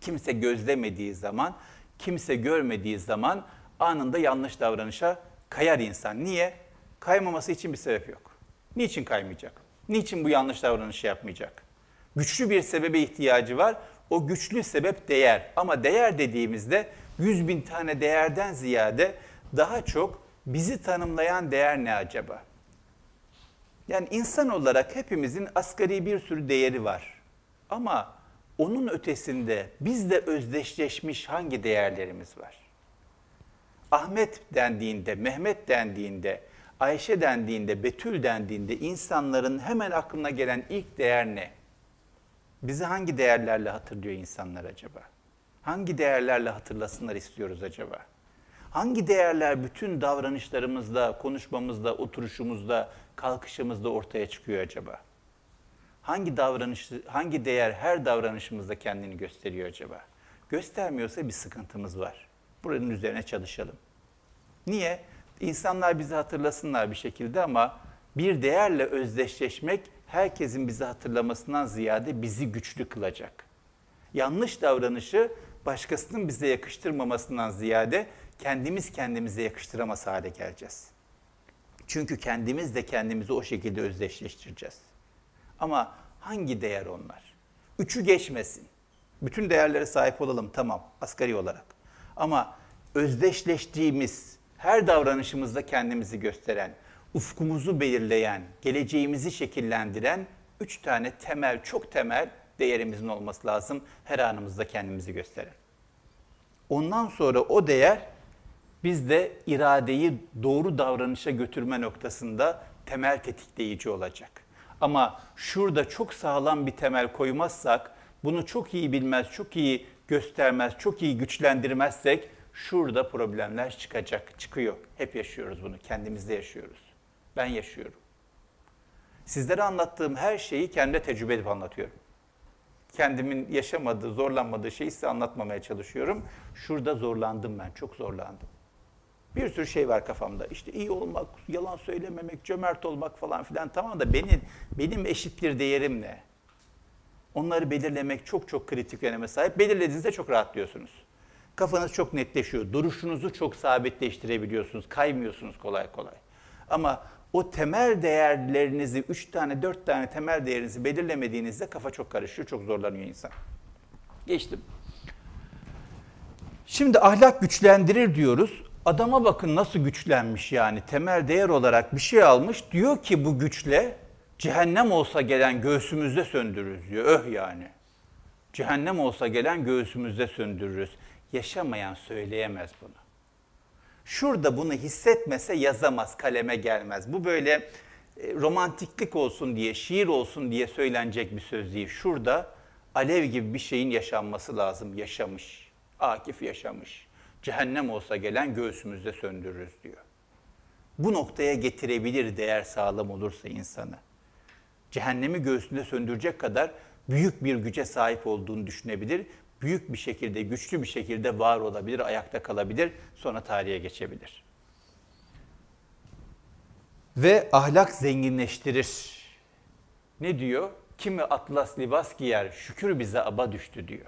Kimse gözlemediği zaman, kimse görmediği zaman anında yanlış davranışa kayar insan. Niye? Kaymaması için bir sebep yok. Niçin kaymayacak? Niçin bu yanlış davranışı yapmayacak? Güçlü bir sebebe ihtiyacı var. O güçlü sebep değer. Ama değer dediğimizde 100 bin tane değerden ziyade daha çok bizi tanımlayan değer ne acaba? Yani insan olarak hepimizin asgari bir sürü değeri var. Ama onun ötesinde bizle özdeşleşmiş hangi değerlerimiz var? Ahmet dendiğinde, Mehmet dendiğinde, Ayşe dendiğinde, Betül dendiğinde insanların hemen aklına gelen ilk değer ne? Bizi hangi değerlerle hatırlıyor insanlar acaba? Hangi değerlerle hatırlasınlar istiyoruz acaba? Hangi değerler bütün davranışlarımızda, konuşmamızda, oturuşumuzda, kalkışımızda ortaya çıkıyor acaba? Hangi davranış, hangi değer her davranışımızda kendini gösteriyor acaba? Göstermiyorsa bir sıkıntımız var. Buranın üzerine çalışalım. Niye? İnsanlar bizi hatırlasınlar bir şekilde ama bir değerle özdeşleşmek herkesin bizi hatırlamasından ziyade bizi güçlü kılacak. Yanlış davranışı başkasının bize yakıştırmamasından ziyade kendimiz kendimize yakıştıramaz hale geleceğiz. Çünkü kendimiz de kendimizi o şekilde özdeşleştireceğiz. Ama hangi değer onlar? Üçü geçmesin. Bütün değerlere sahip olalım tamam asgari olarak. Ama özdeşleştiğimiz, her davranışımızda kendimizi gösteren, ufkumuzu belirleyen, geleceğimizi şekillendiren üç tane temel, çok temel değerimizin olması lazım. Her anımızda kendimizi gösteren. Ondan sonra o değer bizde iradeyi doğru davranışa götürme noktasında temel tetikleyici olacak. Ama şurada çok sağlam bir temel koymazsak, bunu çok iyi bilmez, çok iyi göstermez, çok iyi güçlendirmezsek şurada problemler çıkacak, çıkıyor. Hep yaşıyoruz bunu, kendimizde yaşıyoruz. Ben yaşıyorum. Sizlere anlattığım her şeyi kendi tecrübe edip anlatıyorum. Kendimin yaşamadığı, zorlanmadığı şeyi size anlatmamaya çalışıyorum. Şurada zorlandım ben, çok zorlandım. Bir sürü şey var kafamda. İşte iyi olmak, yalan söylememek, cömert olmak falan filan tamam da benim benim eşit bir değerim ne? Onları belirlemek çok çok kritik öneme sahip. Belirlediğinizde çok rahatlıyorsunuz. Kafanız çok netleşiyor. Duruşunuzu çok sabitleştirebiliyorsunuz. Kaymıyorsunuz kolay kolay. Ama o temel değerlerinizi, üç tane, dört tane temel değerinizi belirlemediğinizde kafa çok karışıyor, çok zorlanıyor insan. Geçtim. Şimdi ahlak güçlendirir diyoruz. Adama bakın nasıl güçlenmiş yani. Temel değer olarak bir şey almış. Diyor ki bu güçle cehennem olsa gelen göğsümüzde söndürürüz diyor. Öh yani. Cehennem olsa gelen göğsümüzde söndürürüz. Yaşamayan söyleyemez bunu. Şurada bunu hissetmese yazamaz, kaleme gelmez. Bu böyle e, romantiklik olsun diye, şiir olsun diye söylenecek bir söz değil. Şurada alev gibi bir şeyin yaşanması lazım. Yaşamış. Akif yaşamış. Cehennem olsa gelen göğsümüzde söndürürüz diyor. Bu noktaya getirebilir değer sağlam olursa insanı. Cehennemi göğsünde söndürecek kadar büyük bir güce sahip olduğunu düşünebilir. Büyük bir şekilde, güçlü bir şekilde var olabilir, ayakta kalabilir, sonra tarihe geçebilir. Ve ahlak zenginleştirir. Ne diyor? Kimi atlas libas giyer, şükür bize aba düştü diyor.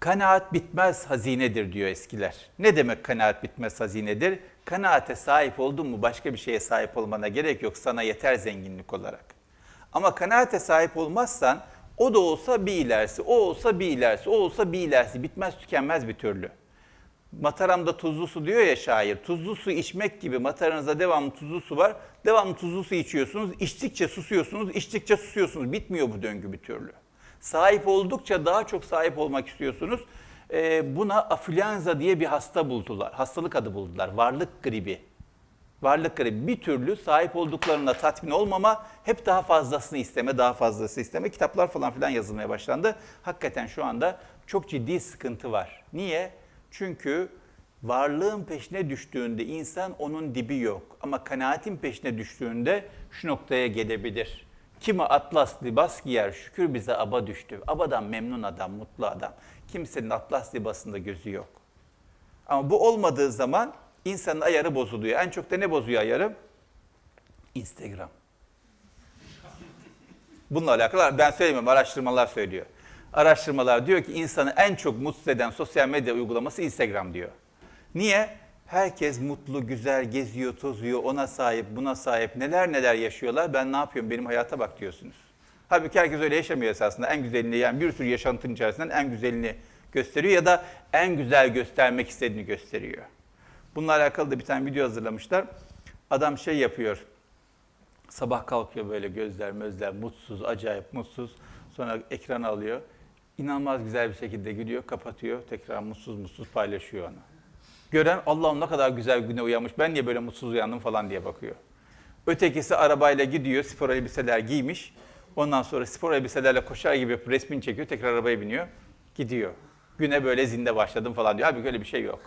Kanaat bitmez hazinedir diyor eskiler. Ne demek kanaat bitmez hazinedir? Kanaate sahip oldun mu başka bir şeye sahip olmana gerek yok. Sana yeter zenginlik olarak. Ama kanaate sahip olmazsan o da olsa bir ilerisi, o olsa bir ilerisi, o olsa bir ilerisi. Bitmez tükenmez bir türlü. Mataramda tuzlu su diyor ya şair. Tuzlu su içmek gibi mataranızda devamlı tuzlu su var. Devamlı tuzlu su içiyorsunuz. İçtikçe susuyorsunuz, içtikçe susuyorsunuz. Bitmiyor bu döngü bir türlü. Sahip oldukça daha çok sahip olmak istiyorsunuz. Ee, buna afülyanza diye bir hasta buldular. Hastalık adı buldular. Varlık gribi. Varlık gribi. Bir türlü sahip olduklarına tatmin olmama, hep daha fazlasını isteme, daha fazlası isteme. Kitaplar falan filan yazılmaya başlandı. Hakikaten şu anda çok ciddi sıkıntı var. Niye? Çünkü varlığın peşine düştüğünde insan onun dibi yok. Ama kanaatin peşine düştüğünde şu noktaya gelebilir. Kimi atlas libas giyer, şükür bize aba düştü. Abadan memnun adam, mutlu adam. Kimsenin atlas libasında gözü yok. Ama bu olmadığı zaman insanın ayarı bozuluyor. En çok da ne bozuyor ayarı? Instagram. Bununla alakalı ben söylemiyorum, araştırmalar söylüyor. Araştırmalar diyor ki insanı en çok mutsuz eden sosyal medya uygulaması Instagram diyor. Niye? Herkes mutlu, güzel, geziyor, tozuyor, ona sahip, buna sahip, neler neler yaşıyorlar. Ben ne yapıyorum, benim hayata bak diyorsunuz. Halbuki herkes öyle yaşamıyor esasında. En güzelini, yani bir sürü yaşantının içerisinden en güzelini gösteriyor ya da en güzel göstermek istediğini gösteriyor. Bununla alakalı da bir tane video hazırlamışlar. Adam şey yapıyor, sabah kalkıyor böyle gözler mözler, mutsuz, acayip mutsuz. Sonra ekran alıyor. İnanılmaz güzel bir şekilde gülüyor, kapatıyor. Tekrar mutsuz mutsuz paylaşıyor onu. Gören Allah'ım ne kadar güzel güne uyanmış. Ben niye böyle mutsuz uyandım falan diye bakıyor. Ötekisi arabayla gidiyor, spor elbiseler giymiş. Ondan sonra spor elbiselerle koşar gibi resmini çekiyor, tekrar arabaya biniyor, gidiyor. Güne böyle zinde başladım falan diyor. Halbuki öyle bir şey yok.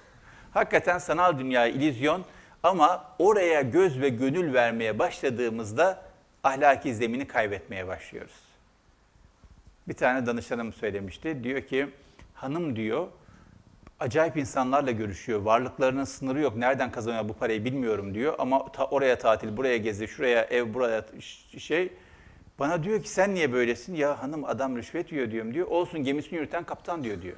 Hakikaten sanal dünya illüzyon ama oraya göz ve gönül vermeye başladığımızda ahlaki zemini kaybetmeye başlıyoruz. Bir tane danışanım söylemişti. Diyor ki hanım diyor acayip insanlarla görüşüyor. Varlıklarının sınırı yok. Nereden kazanıyor bu parayı bilmiyorum diyor. Ama ta oraya tatil, buraya gezi, şuraya ev, buraya şey. Bana diyor ki sen niye böylesin? Ya hanım adam rüşvet yiyor diyorum diyor. Olsun gemisini yürüten kaptan diyor diyor.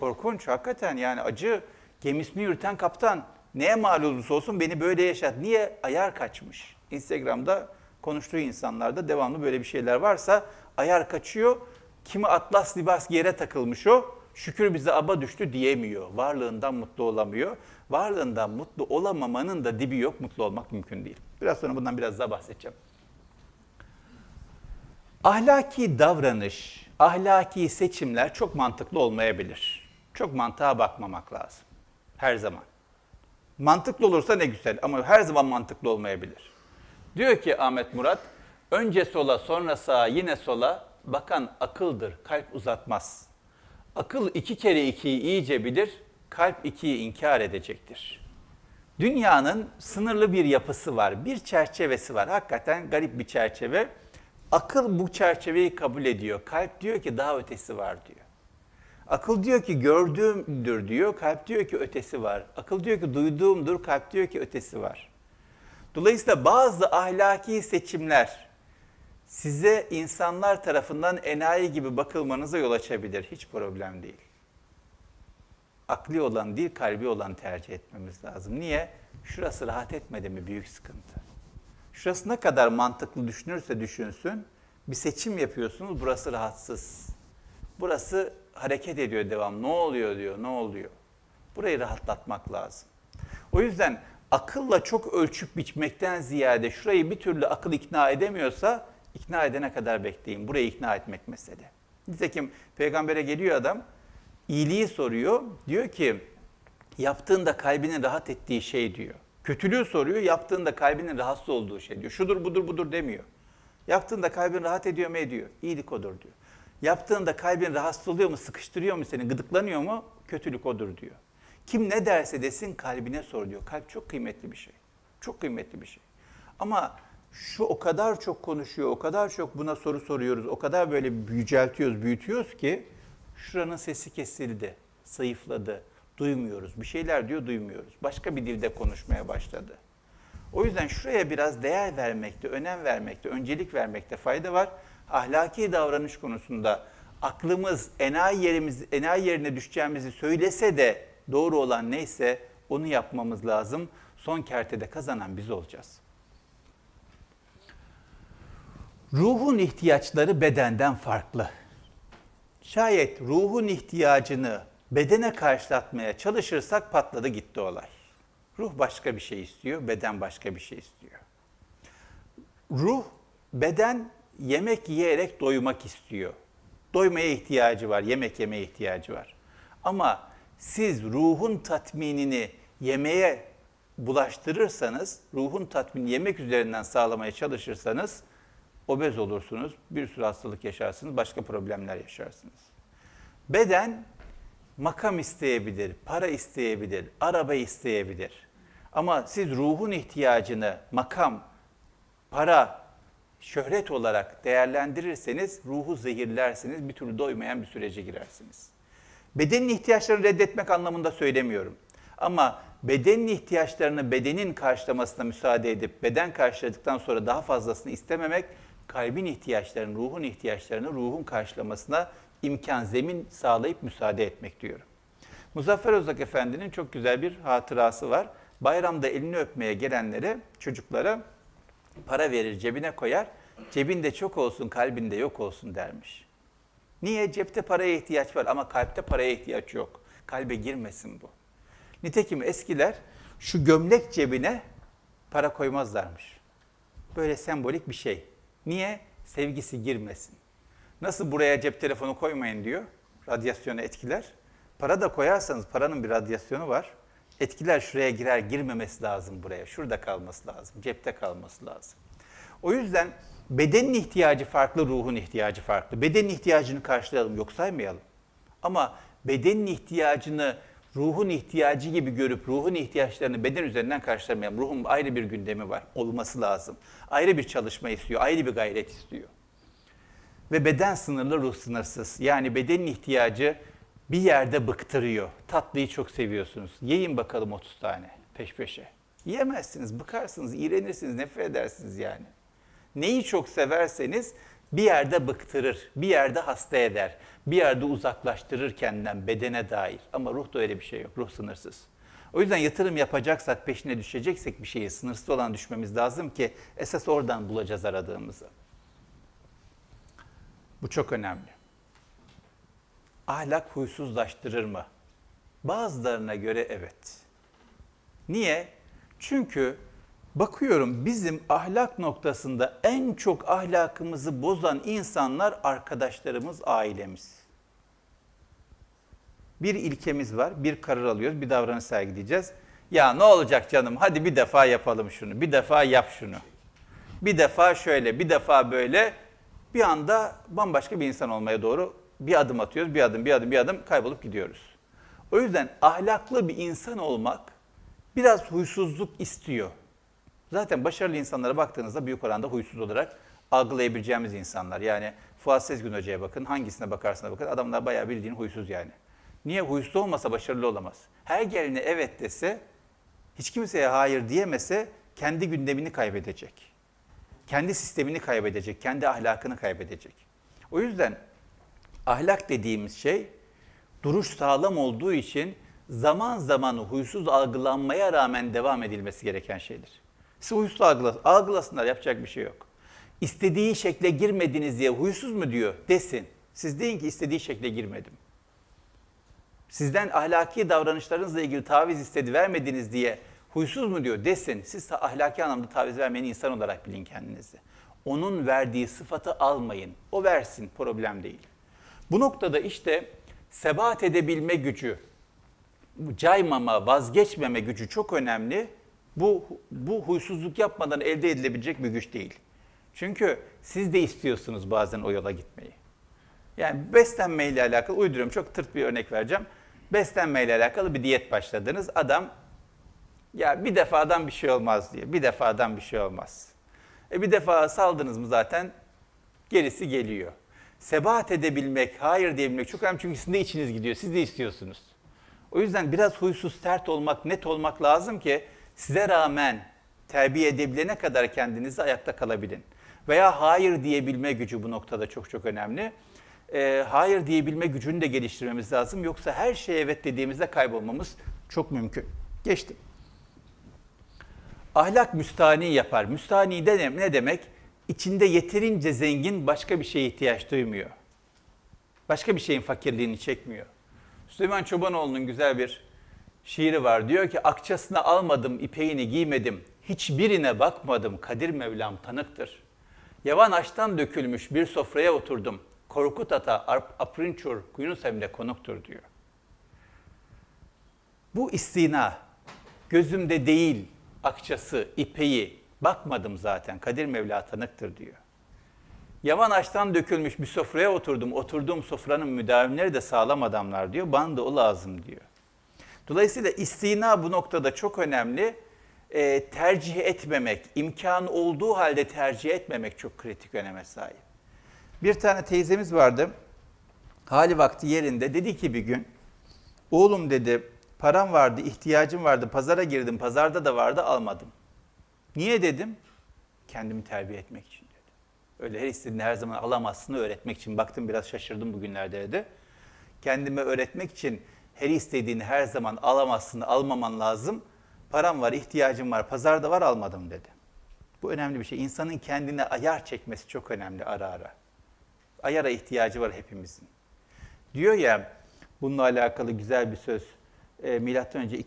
Korkunç hakikaten yani acı. Gemisini yürüten kaptan. Neye mal olursa olsun beni böyle yaşat. Niye? Ayar kaçmış. Instagram'da konuştuğu insanlarda devamlı böyle bir şeyler varsa ayar kaçıyor. Kimi atlas libas yere takılmış o. Şükür bize aba düştü diyemiyor. Varlığından mutlu olamıyor. Varlığından mutlu olamamanın da dibi yok. Mutlu olmak mümkün değil. Biraz sonra bundan biraz daha bahsedeceğim. Ahlaki davranış, ahlaki seçimler çok mantıklı olmayabilir. Çok mantığa bakmamak lazım. Her zaman. Mantıklı olursa ne güzel ama her zaman mantıklı olmayabilir. Diyor ki Ahmet Murat, önce sola sonra sağa yine sola bakan akıldır, kalp uzatmaz. Akıl iki kere ikiyi iyice bilir, kalp ikiyi inkar edecektir. Dünyanın sınırlı bir yapısı var, bir çerçevesi var. Hakikaten garip bir çerçeve. Akıl bu çerçeveyi kabul ediyor. Kalp diyor ki daha ötesi var diyor. Akıl diyor ki gördüğümdür diyor, kalp diyor ki ötesi var. Akıl diyor ki duyduğumdur, kalp diyor ki ötesi var. Dolayısıyla bazı ahlaki seçimler size insanlar tarafından enayi gibi bakılmanıza yol açabilir. Hiç problem değil. Akli olan değil, kalbi olan tercih etmemiz lazım. Niye? Şurası rahat etmedi mi büyük sıkıntı. Şurası ne kadar mantıklı düşünürse düşünsün, bir seçim yapıyorsunuz, burası rahatsız. Burası hareket ediyor devam. Ne oluyor diyor, ne oluyor? Burayı rahatlatmak lazım. O yüzden akılla çok ölçüp biçmekten ziyade şurayı bir türlü akıl ikna edemiyorsa ikna edene kadar bekleyin. Burayı ikna etmek mesele. Nitekim peygambere geliyor adam, iyiliği soruyor. Diyor ki yaptığında kalbinin rahat ettiği şey diyor. Kötülüğü soruyor, yaptığında kalbinin rahatsız olduğu şey diyor. Şudur budur budur demiyor. Yaptığında kalbin rahat ediyor mu ediyor. İyilik odur diyor. Yaptığında kalbin rahatsız oluyor mu, sıkıştırıyor mu seni, gıdıklanıyor mu? Kötülük odur diyor. Kim ne derse desin kalbine sor diyor. Kalp çok kıymetli bir şey. Çok kıymetli bir şey. Ama şu o kadar çok konuşuyor, o kadar çok buna soru soruyoruz, o kadar böyle yüceltiyoruz, büyütüyoruz ki şuranın sesi kesildi, zayıfladı, duymuyoruz. Bir şeyler diyor, duymuyoruz. Başka bir dilde konuşmaya başladı. O yüzden şuraya biraz değer vermekte, önem vermekte, öncelik vermekte fayda var. Ahlaki davranış konusunda aklımız enayi yerimiz enayi yerine düşeceğimizi söylese de doğru olan neyse onu yapmamız lazım. Son kertede kazanan biz olacağız. Ruhun ihtiyaçları bedenden farklı. Şayet ruhun ihtiyacını bedene karşılatmaya çalışırsak patladı gitti olay. Ruh başka bir şey istiyor, beden başka bir şey istiyor. Ruh, beden yemek yiyerek doymak istiyor. Doymaya ihtiyacı var, yemek yemeye ihtiyacı var. Ama siz ruhun tatminini yemeğe bulaştırırsanız, ruhun tatminini yemek üzerinden sağlamaya çalışırsanız obez olursunuz, bir sürü hastalık yaşarsınız, başka problemler yaşarsınız. Beden makam isteyebilir, para isteyebilir, araba isteyebilir. Ama siz ruhun ihtiyacını makam, para, şöhret olarak değerlendirirseniz ruhu zehirlersiniz, bir türlü doymayan bir sürece girersiniz. Bedenin ihtiyaçlarını reddetmek anlamında söylemiyorum. Ama bedenin ihtiyaçlarını bedenin karşılamasına müsaade edip beden karşıladıktan sonra daha fazlasını istememek kalbin ihtiyaçlarını, ruhun ihtiyaçlarını ruhun karşılamasına imkan, zemin sağlayıp müsaade etmek diyorum. Muzaffer Özak Efendi'nin çok güzel bir hatırası var. Bayramda elini öpmeye gelenlere, çocuklara para verir, cebine koyar. Cebinde çok olsun, kalbinde yok olsun dermiş. Niye? Cepte paraya ihtiyaç var ama kalpte paraya ihtiyaç yok. Kalbe girmesin bu. Nitekim eskiler şu gömlek cebine para koymazlarmış. Böyle sembolik bir şey. Niye? Sevgisi girmesin. Nasıl buraya cep telefonu koymayın diyor. Radyasyonu etkiler. Para da koyarsanız paranın bir radyasyonu var. Etkiler şuraya girer girmemesi lazım buraya. Şurada kalması lazım. Cepte kalması lazım. O yüzden bedenin ihtiyacı farklı, ruhun ihtiyacı farklı. Bedenin ihtiyacını karşılayalım, yok saymayalım. Ama bedenin ihtiyacını ruhun ihtiyacı gibi görüp ruhun ihtiyaçlarını beden üzerinden karşılamayalım. Ruhun ayrı bir gündemi var, olması lazım. Ayrı bir çalışma istiyor, ayrı bir gayret istiyor. Ve beden sınırlı, ruh sınırsız. Yani bedenin ihtiyacı bir yerde bıktırıyor. Tatlıyı çok seviyorsunuz. Yiyin bakalım 30 tane peş peşe. Yiyemezsiniz, bıkarsınız, iğrenirsiniz, nefret edersiniz yani. Neyi çok severseniz bir yerde bıktırır, bir yerde hasta eder, bir yerde uzaklaştırır kendinden bedene dair. Ama ruhta öyle bir şey yok, ruh sınırsız. O yüzden yatırım yapacaksak, peşine düşeceksek bir şeyi sınırsız olan düşmemiz lazım ki esas oradan bulacağız aradığımızı. Bu çok önemli. Ahlak huysuzlaştırır mı? Bazılarına göre evet. Niye? Çünkü bakıyorum bizim ahlak noktasında en çok ahlakımızı bozan insanlar arkadaşlarımız, ailemiz. Bir ilkemiz var, bir karar alıyoruz, bir davranış sergileyeceğiz. Ya ne olacak canım hadi bir defa yapalım şunu, bir defa yap şunu. Bir defa şöyle, bir defa böyle. Bir anda bambaşka bir insan olmaya doğru bir adım atıyoruz, bir adım, bir adım, bir adım kaybolup gidiyoruz. O yüzden ahlaklı bir insan olmak biraz huysuzluk istiyor. Zaten başarılı insanlara baktığınızda büyük oranda huysuz olarak algılayabileceğimiz insanlar. Yani Fuat Sezgin Hoca'ya bakın, hangisine bakarsına bakın adamlar bayağı bildiğin huysuz yani. Niye? Huysuz olmasa başarılı olamaz. Her gelene evet dese, hiç kimseye hayır diyemese kendi gündemini kaybedecek. Kendi sistemini kaybedecek, kendi ahlakını kaybedecek. O yüzden ahlak dediğimiz şey duruş sağlam olduğu için zaman zaman huysuz algılanmaya rağmen devam edilmesi gereken şeydir. Siz huysuz algılas algılasınlar yapacak bir şey yok. İstediği şekle girmediniz diye huysuz mu diyor desin. Siz deyin ki istediği şekle girmedim. Sizden ahlaki davranışlarınızla ilgili taviz istedi vermediniz diye huysuz mu diyor desin. Siz ahlaki anlamda taviz vermeyen insan olarak bilin kendinizi. Onun verdiği sıfatı almayın. O versin problem değil. Bu noktada işte sebat edebilme gücü, caymama, vazgeçmeme gücü çok önemli. Bu, bu huysuzluk yapmadan elde edilebilecek bir güç değil. Çünkü siz de istiyorsunuz bazen o yola gitmeyi. Yani beslenmeyle alakalı uyduruyorum. Çok tırt bir örnek vereceğim. Beslenmeyle alakalı bir diyet başladınız. Adam ya bir defadan bir şey olmaz diye. Bir defadan bir şey olmaz. E bir defa saldınız mı zaten gerisi geliyor. Sebat edebilmek, hayır diyebilmek çok önemli çünkü sizin de içiniz gidiyor. Siz de istiyorsunuz. O yüzden biraz huysuz, sert olmak, net olmak lazım ki size rağmen terbiye edebilene kadar kendinizi ayakta kalabilin. Veya hayır diyebilme gücü bu noktada çok çok önemli. E, hayır diyebilme gücünü de geliştirmemiz lazım. Yoksa her şeye evet dediğimizde kaybolmamız çok mümkün. Geçtim. Ahlak müstani yapar. Müstani de ne, demek? İçinde yeterince zengin başka bir şeye ihtiyaç duymuyor. Başka bir şeyin fakirliğini çekmiyor. Süleyman Çobanoğlu'nun güzel bir şiiri var. Diyor ki akçasını almadım, ipeğini giymedim. Hiçbirine bakmadım, Kadir Mevlam tanıktır. Yavan açtan dökülmüş bir sofraya oturdum. Korkut ata aprinçur Yunus Emre konuktur diyor. Bu istina gözümde değil akçası, ipeği bakmadım zaten Kadir Mevla tanıktır diyor. Yavan açtan dökülmüş bir sofraya oturdum. Oturduğum sofranın müdavimleri de sağlam adamlar diyor. Bana da o lazım diyor. Dolayısıyla istina bu noktada çok önemli. E, tercih etmemek, imkanı olduğu halde tercih etmemek çok kritik öneme sahip. Bir tane teyzemiz vardı. Hali vakti yerinde dedi ki bir gün, oğlum dedi param vardı, ihtiyacım vardı, pazara girdim, pazarda da vardı almadım. Niye dedim? Kendimi terbiye etmek için dedi. Öyle her istediğini her zaman alamazsın öğretmek için. Baktım biraz şaşırdım bugünlerde dedi. Kendime öğretmek için her istediğini her zaman alamazsın, almaman lazım. Param var, ihtiyacım var, pazarda var almadım dedi. Bu önemli bir şey. İnsanın kendine ayar çekmesi çok önemli ara ara. Ayara ihtiyacı var hepimizin. Diyor ya, bununla alakalı güzel bir söz. E, Milattan önce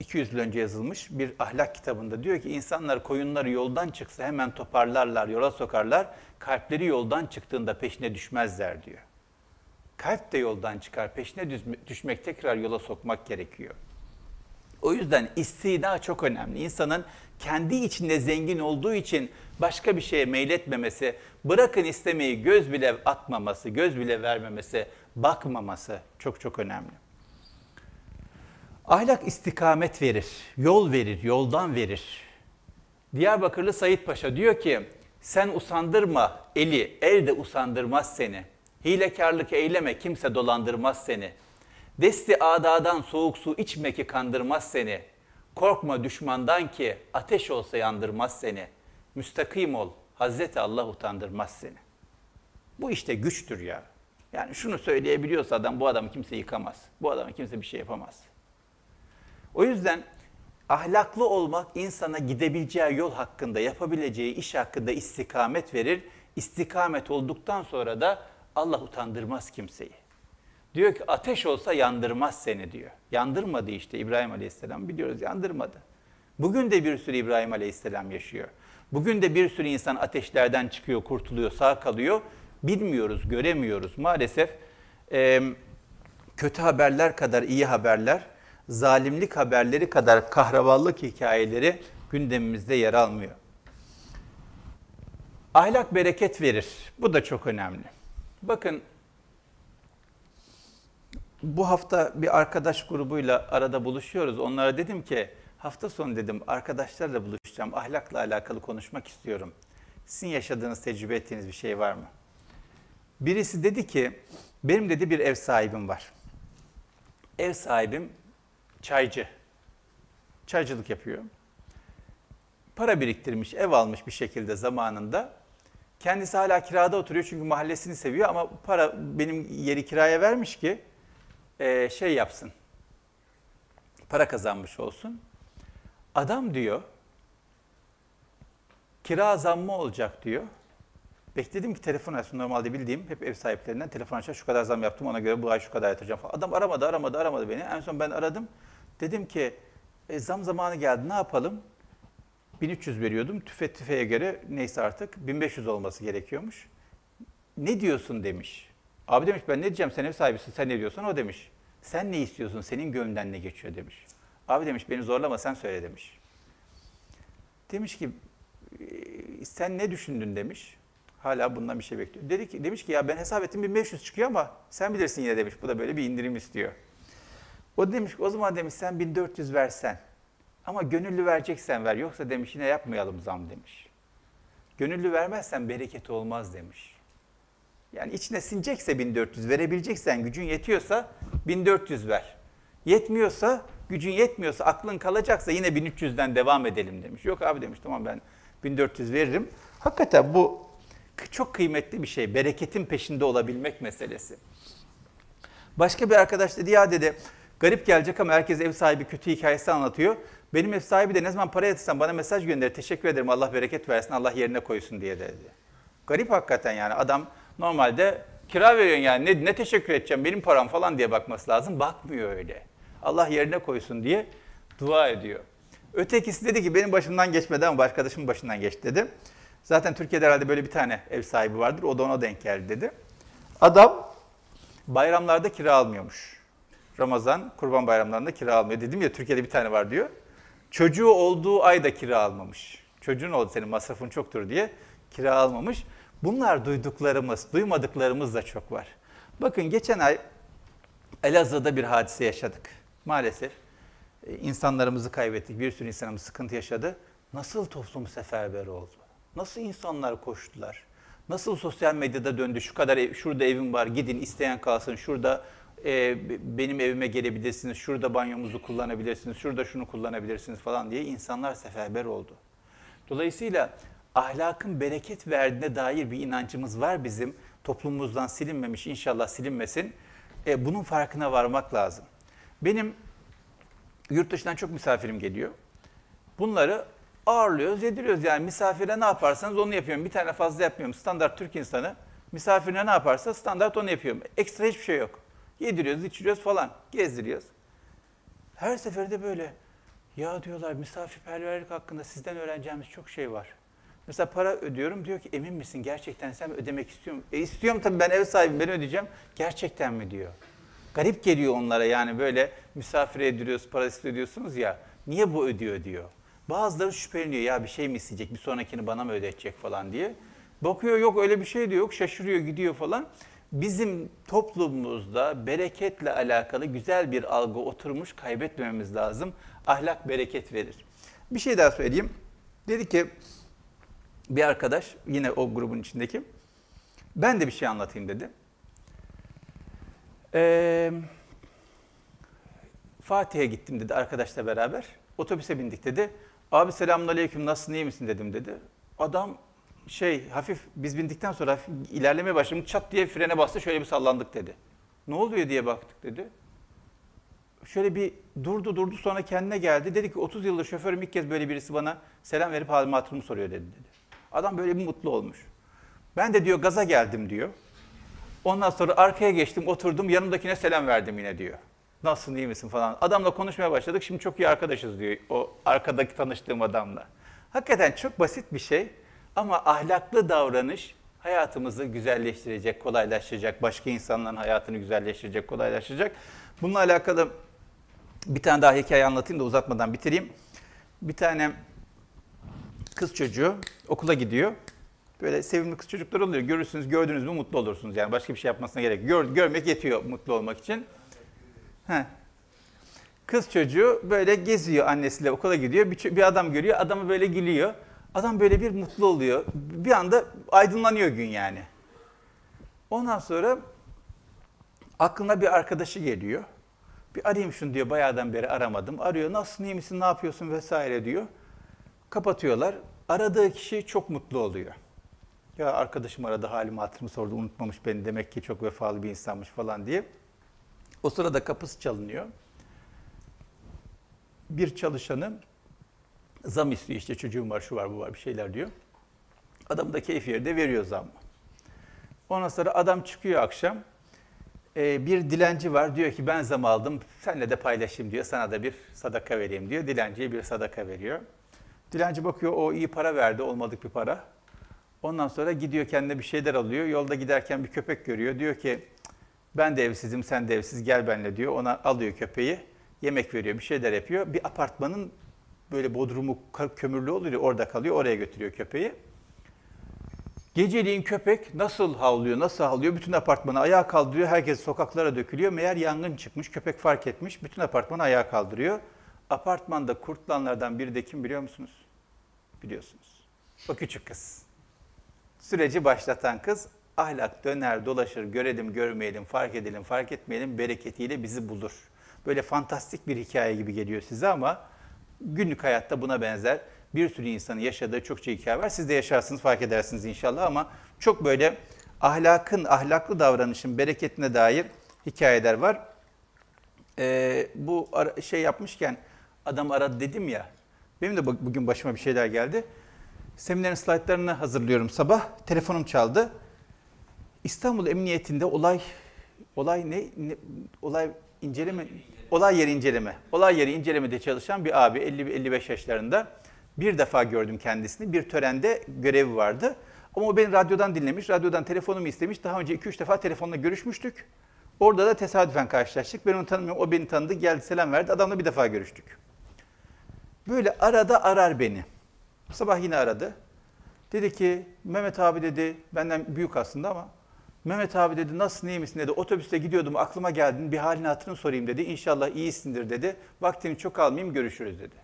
2200 yıl önce yazılmış bir ahlak kitabında diyor ki insanlar koyunları yoldan çıksa hemen toparlarlar, yola sokarlar. Kalpleri yoldan çıktığında peşine düşmezler diyor. Kalp de yoldan çıkar, peşine düşmek, tekrar yola sokmak gerekiyor. O yüzden istina çok önemli. İnsanın kendi içinde zengin olduğu için başka bir şeye meyletmemesi, bırakın istemeyi göz bile atmaması, göz bile vermemesi, bakmaması çok çok önemli. Ahlak istikamet verir, yol verir, yoldan verir. Diyarbakırlı Sayit Paşa diyor ki, sen usandırma eli, el de usandırmaz seni. Hilekarlık eyleme, kimse dolandırmaz seni. Desti adadan soğuk su içme ki kandırmaz seni. Korkma düşmandan ki ateş olsa yandırmaz seni. Müstakim ol, Hazreti Allah utandırmaz seni. Bu işte güçtür ya. Yani şunu söyleyebiliyorsa adam bu adamı kimse yıkamaz. Bu adamı kimse bir şey yapamaz. O yüzden ahlaklı olmak insana gidebileceği yol hakkında, yapabileceği iş hakkında istikamet verir. İstikamet olduktan sonra da Allah utandırmaz kimseyi. Diyor ki ateş olsa yandırmaz seni diyor. Yandırmadı işte İbrahim Aleyhisselam biliyoruz yandırmadı. Bugün de bir sürü İbrahim Aleyhisselam yaşıyor. Bugün de bir sürü insan ateşlerden çıkıyor, kurtuluyor, sağ kalıyor. Bilmiyoruz, göremiyoruz. Maalesef e, kötü haberler kadar iyi haberler, zalimlik haberleri kadar kahramanlık hikayeleri gündemimizde yer almıyor. Ahlak bereket verir. Bu da çok önemli. Bakın bu hafta bir arkadaş grubuyla arada buluşuyoruz. Onlara dedim ki hafta sonu dedim arkadaşlarla buluşacağım. Ahlakla alakalı konuşmak istiyorum. Sizin yaşadığınız, tecrübe ettiğiniz bir şey var mı? Birisi dedi ki benim dedi bir ev sahibim var. Ev sahibim çaycı. Çaycılık yapıyor. Para biriktirmiş, ev almış bir şekilde zamanında. Kendisi hala kirada oturuyor çünkü mahallesini seviyor ama para benim yeri kiraya vermiş ki e, şey yapsın. Para kazanmış olsun. Adam diyor kira zammı olacak diyor. Bekledim ki telefon açsın. Normalde bildiğim hep ev sahiplerinden telefon açar. Şu kadar zam yaptım ona göre bu ay şu kadar yatıracağım falan. Adam aramadı, aramadı, aramadı beni. En son ben aradım. Dedim ki e, zam zamanı geldi ne yapalım? 1300 veriyordum. Tüfe tüfeğe göre neyse artık 1500 olması gerekiyormuş. Ne diyorsun demiş. Abi demiş ben ne diyeceğim sen ev sahibisin sen ne diyorsan o demiş. Sen ne istiyorsun senin gönlünden ne geçiyor demiş. Abi demiş beni zorlama sen söyle demiş. Demiş ki "Ee, sen ne düşündün demiş. Hala bundan bir şey bekliyor. Dedi ki, demiş ki ya ben hesap ettim 1500 çıkıyor ama sen bilirsin yine demiş. Bu da böyle bir indirim istiyor. O demiş ki o zaman demiş sen 1400 versen. Ama gönüllü vereceksen ver. Yoksa demiş yine yapmayalım zam demiş. Gönüllü vermezsen bereket olmaz demiş. Yani içine sinecekse 1400 verebileceksen gücün yetiyorsa 1400 ver. Yetmiyorsa gücün yetmiyorsa aklın kalacaksa yine 1300'den devam edelim demiş. Yok abi demiş tamam ben 1400 veririm. Hakikaten bu çok kıymetli bir şey. Bereketin peşinde olabilmek meselesi. Başka bir arkadaş dedi ya dedi garip gelecek ama herkes ev sahibi kötü hikayesi anlatıyor. Benim ev sahibi de ne zaman para yatırsam bana mesaj gönderir. Teşekkür ederim Allah bereket versin Allah yerine koysun diye dedi. Garip hakikaten yani adam normalde kira veriyorsun yani ne, ne teşekkür edeceğim benim param falan diye bakması lazım. Bakmıyor öyle. Allah yerine koysun diye dua ediyor. Ötekisi dedi ki benim başımdan geçmedi ama arkadaşımın başından geçti dedi. Zaten Türkiye'de herhalde böyle bir tane ev sahibi vardır. O da ona denk geldi dedi. Adam bayramlarda kira almıyormuş. Ramazan, kurban bayramlarında kira almıyor. Dedim ya Türkiye'de bir tane var diyor. Çocuğu olduğu ayda kira almamış. Çocuğun oldu senin masrafın çoktur diye kira almamış. Bunlar duyduklarımız, duymadıklarımız da çok var. Bakın geçen ay Elazığ'da bir hadise yaşadık. Maalesef e, insanlarımızı kaybettik. Bir sürü insanımız sıkıntı yaşadı. Nasıl toplum seferber oldu? Nasıl insanlar koştular? Nasıl sosyal medyada döndü? Şu kadar ev, şurada evim var, gidin isteyen kalsın. Şurada e, benim evime gelebilirsiniz. Şurada banyomuzu kullanabilirsiniz. Şurada şunu kullanabilirsiniz falan diye insanlar seferber oldu. Dolayısıyla ahlakın bereket verdiğine dair bir inancımız var bizim. Toplumumuzdan silinmemiş, inşallah silinmesin. E, bunun farkına varmak lazım. Benim yurt dışından çok misafirim geliyor. Bunları ağırlıyoruz, yediriyoruz. Yani misafire ne yaparsanız onu yapıyorum. Bir tane fazla yapmıyorum. Standart Türk insanı. Misafirine ne yaparsa standart onu yapıyorum. Ekstra hiçbir şey yok. Yediriyoruz, içiriyoruz falan. Gezdiriyoruz. Her seferde böyle. Ya diyorlar misafirperverlik hakkında sizden öğreneceğimiz çok şey var. Mesela para ödüyorum diyor ki emin misin gerçekten sen ödemek istiyorum. E istiyorum tabii ben ev sahibim ben ödeyeceğim. Gerçekten mi diyor. Garip geliyor onlara yani böyle misafir ediliyoruz parası ödüyorsunuz ya. Niye bu ödüyor diyor. Bazıları şüpheleniyor ya bir şey mi isteyecek bir sonrakini bana mı ödetecek falan diye. Bakıyor yok öyle bir şey de yok şaşırıyor gidiyor falan. Bizim toplumumuzda bereketle alakalı güzel bir algı oturmuş kaybetmememiz lazım. Ahlak bereket verir. Bir şey daha söyleyeyim. Dedi ki bir arkadaş yine o grubun içindeki ben de bir şey anlatayım dedi. Ee, Fatih'e gittim dedi arkadaşla beraber. Otobüse bindik dedi. Abi selamünaleyküm nasılsın iyi misin dedim dedi. Adam şey hafif biz bindikten sonra hafif ilerlemeye başladım. Çat diye frene bastı şöyle bir sallandık dedi. Ne oluyor diye baktık dedi. Şöyle bir durdu durdu sonra kendine geldi. Dedi ki 30 yıldır şoförüm ilk kez böyle birisi bana selam verip halimi hatırımı soruyor dedi. dedi. Adam böyle bir mutlu olmuş. Ben de diyor gaza geldim diyor. Ondan sonra arkaya geçtim oturdum yanımdakine selam verdim yine diyor. Nasılsın iyi misin falan. Adamla konuşmaya başladık. Şimdi çok iyi arkadaşız diyor o arkadaki tanıştığım adamla. Hakikaten çok basit bir şey ama ahlaklı davranış hayatımızı güzelleştirecek, kolaylaştıracak, başka insanların hayatını güzelleştirecek, kolaylaştıracak. Bununla alakalı bir tane daha hikaye anlatayım da uzatmadan bitireyim. Bir tane kız çocuğu okula gidiyor. Böyle sevimli kız çocuklar oluyor. Görürsünüz, gördünüz mü mutlu olursunuz. Yani başka bir şey yapmasına gerek. Gör, görmek yetiyor mutlu olmak için. Heh. Kız çocuğu böyle geziyor annesiyle okula gidiyor. Bir, bir adam görüyor, adamı böyle gülüyor. Adam böyle bir mutlu oluyor. Bir anda aydınlanıyor gün yani. Ondan sonra aklına bir arkadaşı geliyor. Bir arayayım şunu diyor, bayağıdan beri aramadım. Arıyor, nasılsın, iyi misin, ne yapıyorsun vesaire diyor. Kapatıyorlar. Aradığı kişi çok mutlu oluyor. Ya arkadaşım aradı, halimi hatırımı sordu, unutmamış beni, demek ki çok vefalı bir insanmış falan diye. O sırada kapısı çalınıyor. Bir çalışanı zam istiyor işte çocuğum var, şu var, bu var bir şeyler diyor. Adam da keyfi yerde veriyor zammı. Ondan sonra adam çıkıyor akşam. Ee, bir dilenci var diyor ki ben zam aldım senle de paylaşayım diyor. Sana da bir sadaka vereyim diyor. Dilenciye bir sadaka veriyor. Dilenci bakıyor o iyi para verdi olmadık bir para. Ondan sonra gidiyor kendine bir şeyler alıyor. Yolda giderken bir köpek görüyor. Diyor ki ben de evsizim sen de evsiz gel benimle diyor. Ona alıyor köpeği. Yemek veriyor bir şeyler yapıyor. Bir apartmanın böyle bodrumu kömürlü oluyor orada kalıyor. Oraya götürüyor köpeği. Geceliğin köpek nasıl havlıyor, nasıl havlıyor? Bütün apartmanı ayağa kaldırıyor. Herkes sokaklara dökülüyor. Meğer yangın çıkmış. Köpek fark etmiş. Bütün apartmanı ayağa kaldırıyor. Apartmanda kurtulanlardan biri de kim biliyor musunuz? Biliyorsunuz. O küçük kız. Süreci başlatan kız ahlak döner dolaşır görelim görmeyelim fark edelim fark etmeyelim bereketiyle bizi bulur. Böyle fantastik bir hikaye gibi geliyor size ama günlük hayatta buna benzer bir sürü insanın yaşadığı çokça hikaye var. Siz de yaşarsınız fark edersiniz inşallah ama çok böyle ahlakın, ahlaklı davranışın bereketine dair hikayeler var. Ee, bu ara- şey yapmışken adam aradı dedim ya. Benim de bu- bugün başıma bir şeyler geldi. Seminerin slaytlarını hazırlıyorum sabah. Telefonum çaldı. İstanbul Emniyetinde olay olay ne, ne olay inceleme olay yeri inceleme. Olay yeri incelemede çalışan bir abi 50 55 yaşlarında. Bir defa gördüm kendisini. Bir törende görevi vardı. Ama o beni radyodan dinlemiş. Radyodan telefonumu istemiş. Daha önce 2-3 defa telefonla görüşmüştük. Orada da tesadüfen karşılaştık. Ben onu tanımıyorum. O beni tanıdı. Geldi selam verdi. Adamla bir defa görüştük. Böyle arada arar beni. Sabah yine aradı. Dedi ki Mehmet abi dedi benden büyük aslında ama Mehmet abi dedi nasılsın iyi misin dedi. Otobüste gidiyordum aklıma geldin bir halini hatırını sorayım dedi. İnşallah iyisindir dedi. Vaktini çok almayayım görüşürüz dedi.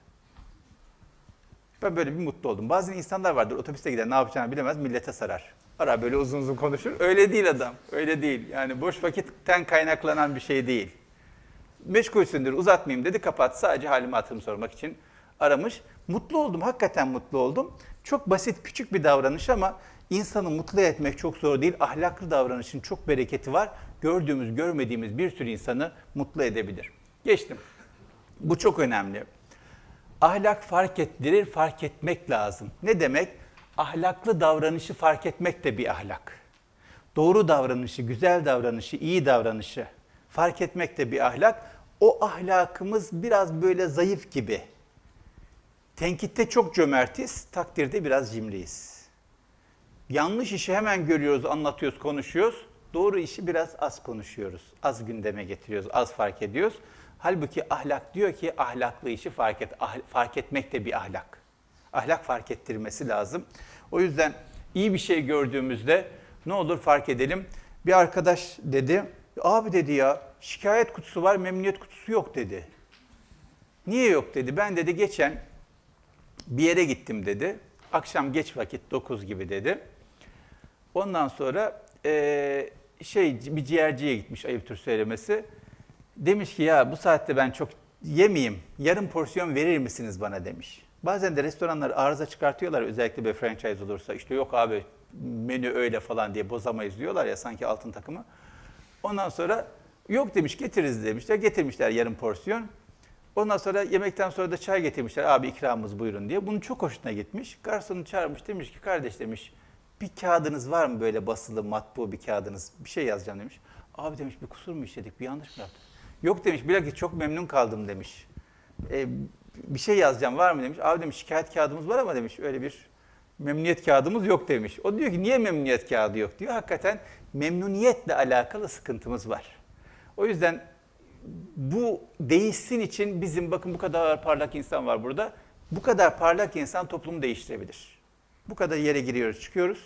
Ben böyle bir mutlu oldum. Bazı insanlar vardır otobüste gider ne yapacağını bilemez millete sarar. Arar böyle uzun uzun konuşur. Öyle değil adam. Öyle değil. Yani boş vakitten kaynaklanan bir şey değil. Meşgulsündür uzatmayayım dedi kapat. Sadece halimi hatırımı sormak için aramış. Mutlu oldum. Hakikaten mutlu oldum. Çok basit küçük bir davranış ama insanı mutlu etmek çok zor değil. Ahlaklı davranışın çok bereketi var. Gördüğümüz görmediğimiz bir sürü insanı mutlu edebilir. Geçtim. Bu çok önemli. Ahlak fark ettirir, fark etmek lazım. Ne demek? Ahlaklı davranışı fark etmek de bir ahlak. Doğru davranışı, güzel davranışı, iyi davranışı fark etmek de bir ahlak. O ahlakımız biraz böyle zayıf gibi. Tenkitte çok cömertiz, takdirde biraz cimriyiz. Yanlış işi hemen görüyoruz, anlatıyoruz, konuşuyoruz. Doğru işi biraz az konuşuyoruz. Az gündeme getiriyoruz, az fark ediyoruz. Halbuki ahlak diyor ki ahlaklı işi fark et. Ah- fark etmek de bir ahlak. Ahlak fark ettirmesi lazım. O yüzden iyi bir şey gördüğümüzde ne olur fark edelim. Bir arkadaş dedi, abi dedi ya şikayet kutusu var, memnuniyet kutusu yok dedi. Niye yok dedi. Ben dedi geçen bir yere gittim dedi. Akşam geç vakit 9 gibi dedi. Ondan sonra eee, şey bir ciğerciye gitmiş ayıptır söylemesi. Demiş ki ya bu saatte ben çok yemeyeyim. Yarım porsiyon verir misiniz bana demiş. Bazen de restoranlar arıza çıkartıyorlar özellikle bir franchise olursa. İşte yok abi menü öyle falan diye bozamayız diyorlar ya sanki altın takımı. Ondan sonra yok demiş getiririz demişler. Getirmişler yarım porsiyon. Ondan sonra yemekten sonra da çay getirmişler. Abi ikramımız buyurun diye. Bunun çok hoşuna gitmiş. Garsonu çağırmış demiş ki kardeş demiş bir kağıdınız var mı böyle basılı matbu bir kağıdınız? Bir şey yazacağım demiş. Abi demiş bir kusur mu işledik bir yanlış mı yaptık? Yok demiş bilakis çok memnun kaldım demiş. E, bir şey yazacağım var mı demiş. Abi demiş şikayet kağıdımız var ama demiş öyle bir memnuniyet kağıdımız yok demiş. O diyor ki niye memnuniyet kağıdı yok diyor. Hakikaten memnuniyetle alakalı sıkıntımız var. O yüzden bu değişsin için bizim bakın bu kadar parlak insan var burada. Bu kadar parlak insan toplumu değiştirebilir. Bu kadar yere giriyoruz, çıkıyoruz.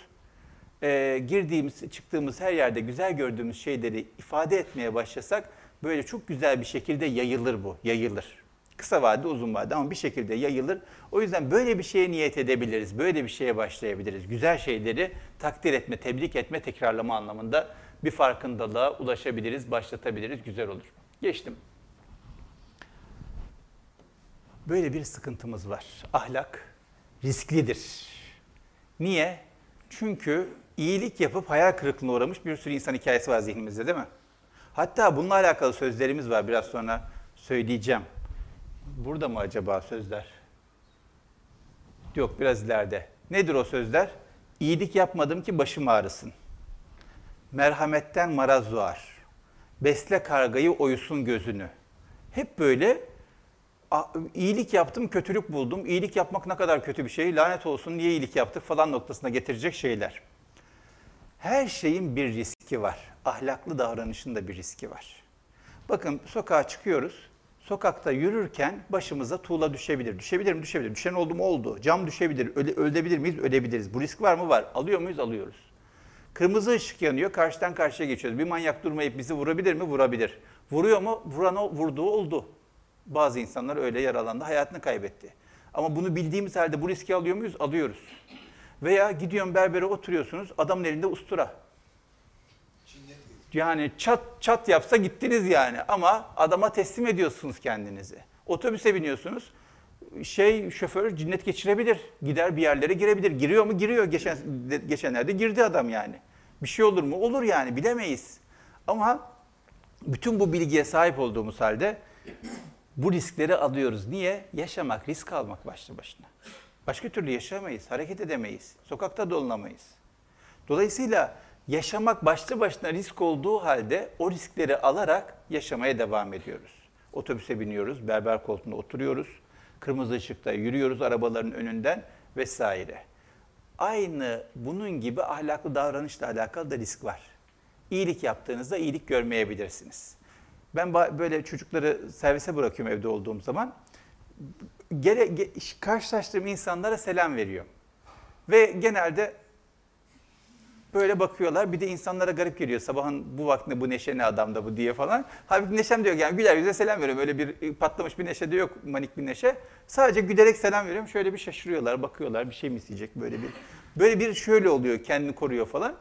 Ee, girdiğimiz, çıktığımız her yerde güzel gördüğümüz şeyleri ifade etmeye başlasak böyle çok güzel bir şekilde yayılır bu, yayılır. Kısa vade, uzun vade ama bir şekilde yayılır. O yüzden böyle bir şeye niyet edebiliriz, böyle bir şeye başlayabiliriz. Güzel şeyleri takdir etme, tebrik etme, tekrarlama anlamında bir farkındalığa ulaşabiliriz, başlatabiliriz, güzel olur. Geçtim. Böyle bir sıkıntımız var. Ahlak risklidir. Niye? Çünkü iyilik yapıp hayal kırıklığına uğramış bir sürü insan hikayesi var zihnimizde değil mi? Hatta bununla alakalı sözlerimiz var. Biraz sonra söyleyeceğim. Burada mı acaba sözler? Yok biraz ileride. Nedir o sözler? İyilik yapmadım ki başım ağrısın. merhametten maraz doğar. Besle kargayı oyusun gözünü. Hep böyle "A- iyilik yaptım, kötülük buldum. İyilik yapmak ne kadar kötü bir şey. Lanet olsun niye iyilik yaptık falan noktasına getirecek şeyler. Her şeyin bir riski var. Ahlaklı davranışın da bir riski var. Bakın sokağa çıkıyoruz. Sokakta yürürken başımıza tuğla düşebilir. Düşebilir mi? Düşebilir. Düşen oldu mu? Oldu. Cam düşebilir. Öle, ölebilir miyiz? Ölebiliriz. Bu risk var mı? Var. Alıyor muyuz? Alıyoruz. Kırmızı ışık yanıyor. Karşıdan karşıya geçiyoruz. Bir manyak durmayıp bizi vurabilir mi? Vurabilir. Vuruyor mu? Vuran o, vurduğu oldu. Bazı insanlar öyle yaralandı. Hayatını kaybetti. Ama bunu bildiğimiz halde bu riski alıyor muyuz? Alıyoruz. Veya gidiyorsun berbere oturuyorsunuz. Adamın elinde ustura. Yani çat çat yapsa gittiniz yani ama adama teslim ediyorsunuz kendinizi. Otobüse biniyorsunuz. Şey şoför cinnet geçirebilir. Gider bir yerlere girebilir. Giriyor mu? Giriyor. Geçen geçenlerde girdi adam yani. Bir şey olur mu? Olur yani bilemeyiz. Ama bütün bu bilgiye sahip olduğumuz halde bu riskleri alıyoruz. Niye? Yaşamak, risk almak başlı başına. Başka türlü yaşamayız, hareket edemeyiz, sokakta dolunamayız. Dolayısıyla yaşamak başlı başına risk olduğu halde o riskleri alarak yaşamaya devam ediyoruz. Otobüse biniyoruz, berber koltuğunda oturuyoruz, kırmızı ışıkta yürüyoruz arabaların önünden vesaire. Aynı bunun gibi ahlaklı davranışla alakalı da risk var. İyilik yaptığınızda iyilik görmeyebilirsiniz. Ben böyle çocukları servise bırakıyorum evde olduğum zaman. Gere, ge- karşılaştığım insanlara selam veriyorum. Ve genelde böyle bakıyorlar. Bir de insanlara garip geliyor. Sabahın bu vaktinde bu neşe ne adamda bu diye falan. Halbuki neşem diyor yani güler yüze selam veriyorum. Öyle bir patlamış bir neşe de yok, manik bir neşe. Sadece gülerek selam veriyorum. Şöyle bir şaşırıyorlar, bakıyorlar. Bir şey mi isteyecek böyle bir. Böyle bir şöyle oluyor, kendini koruyor falan.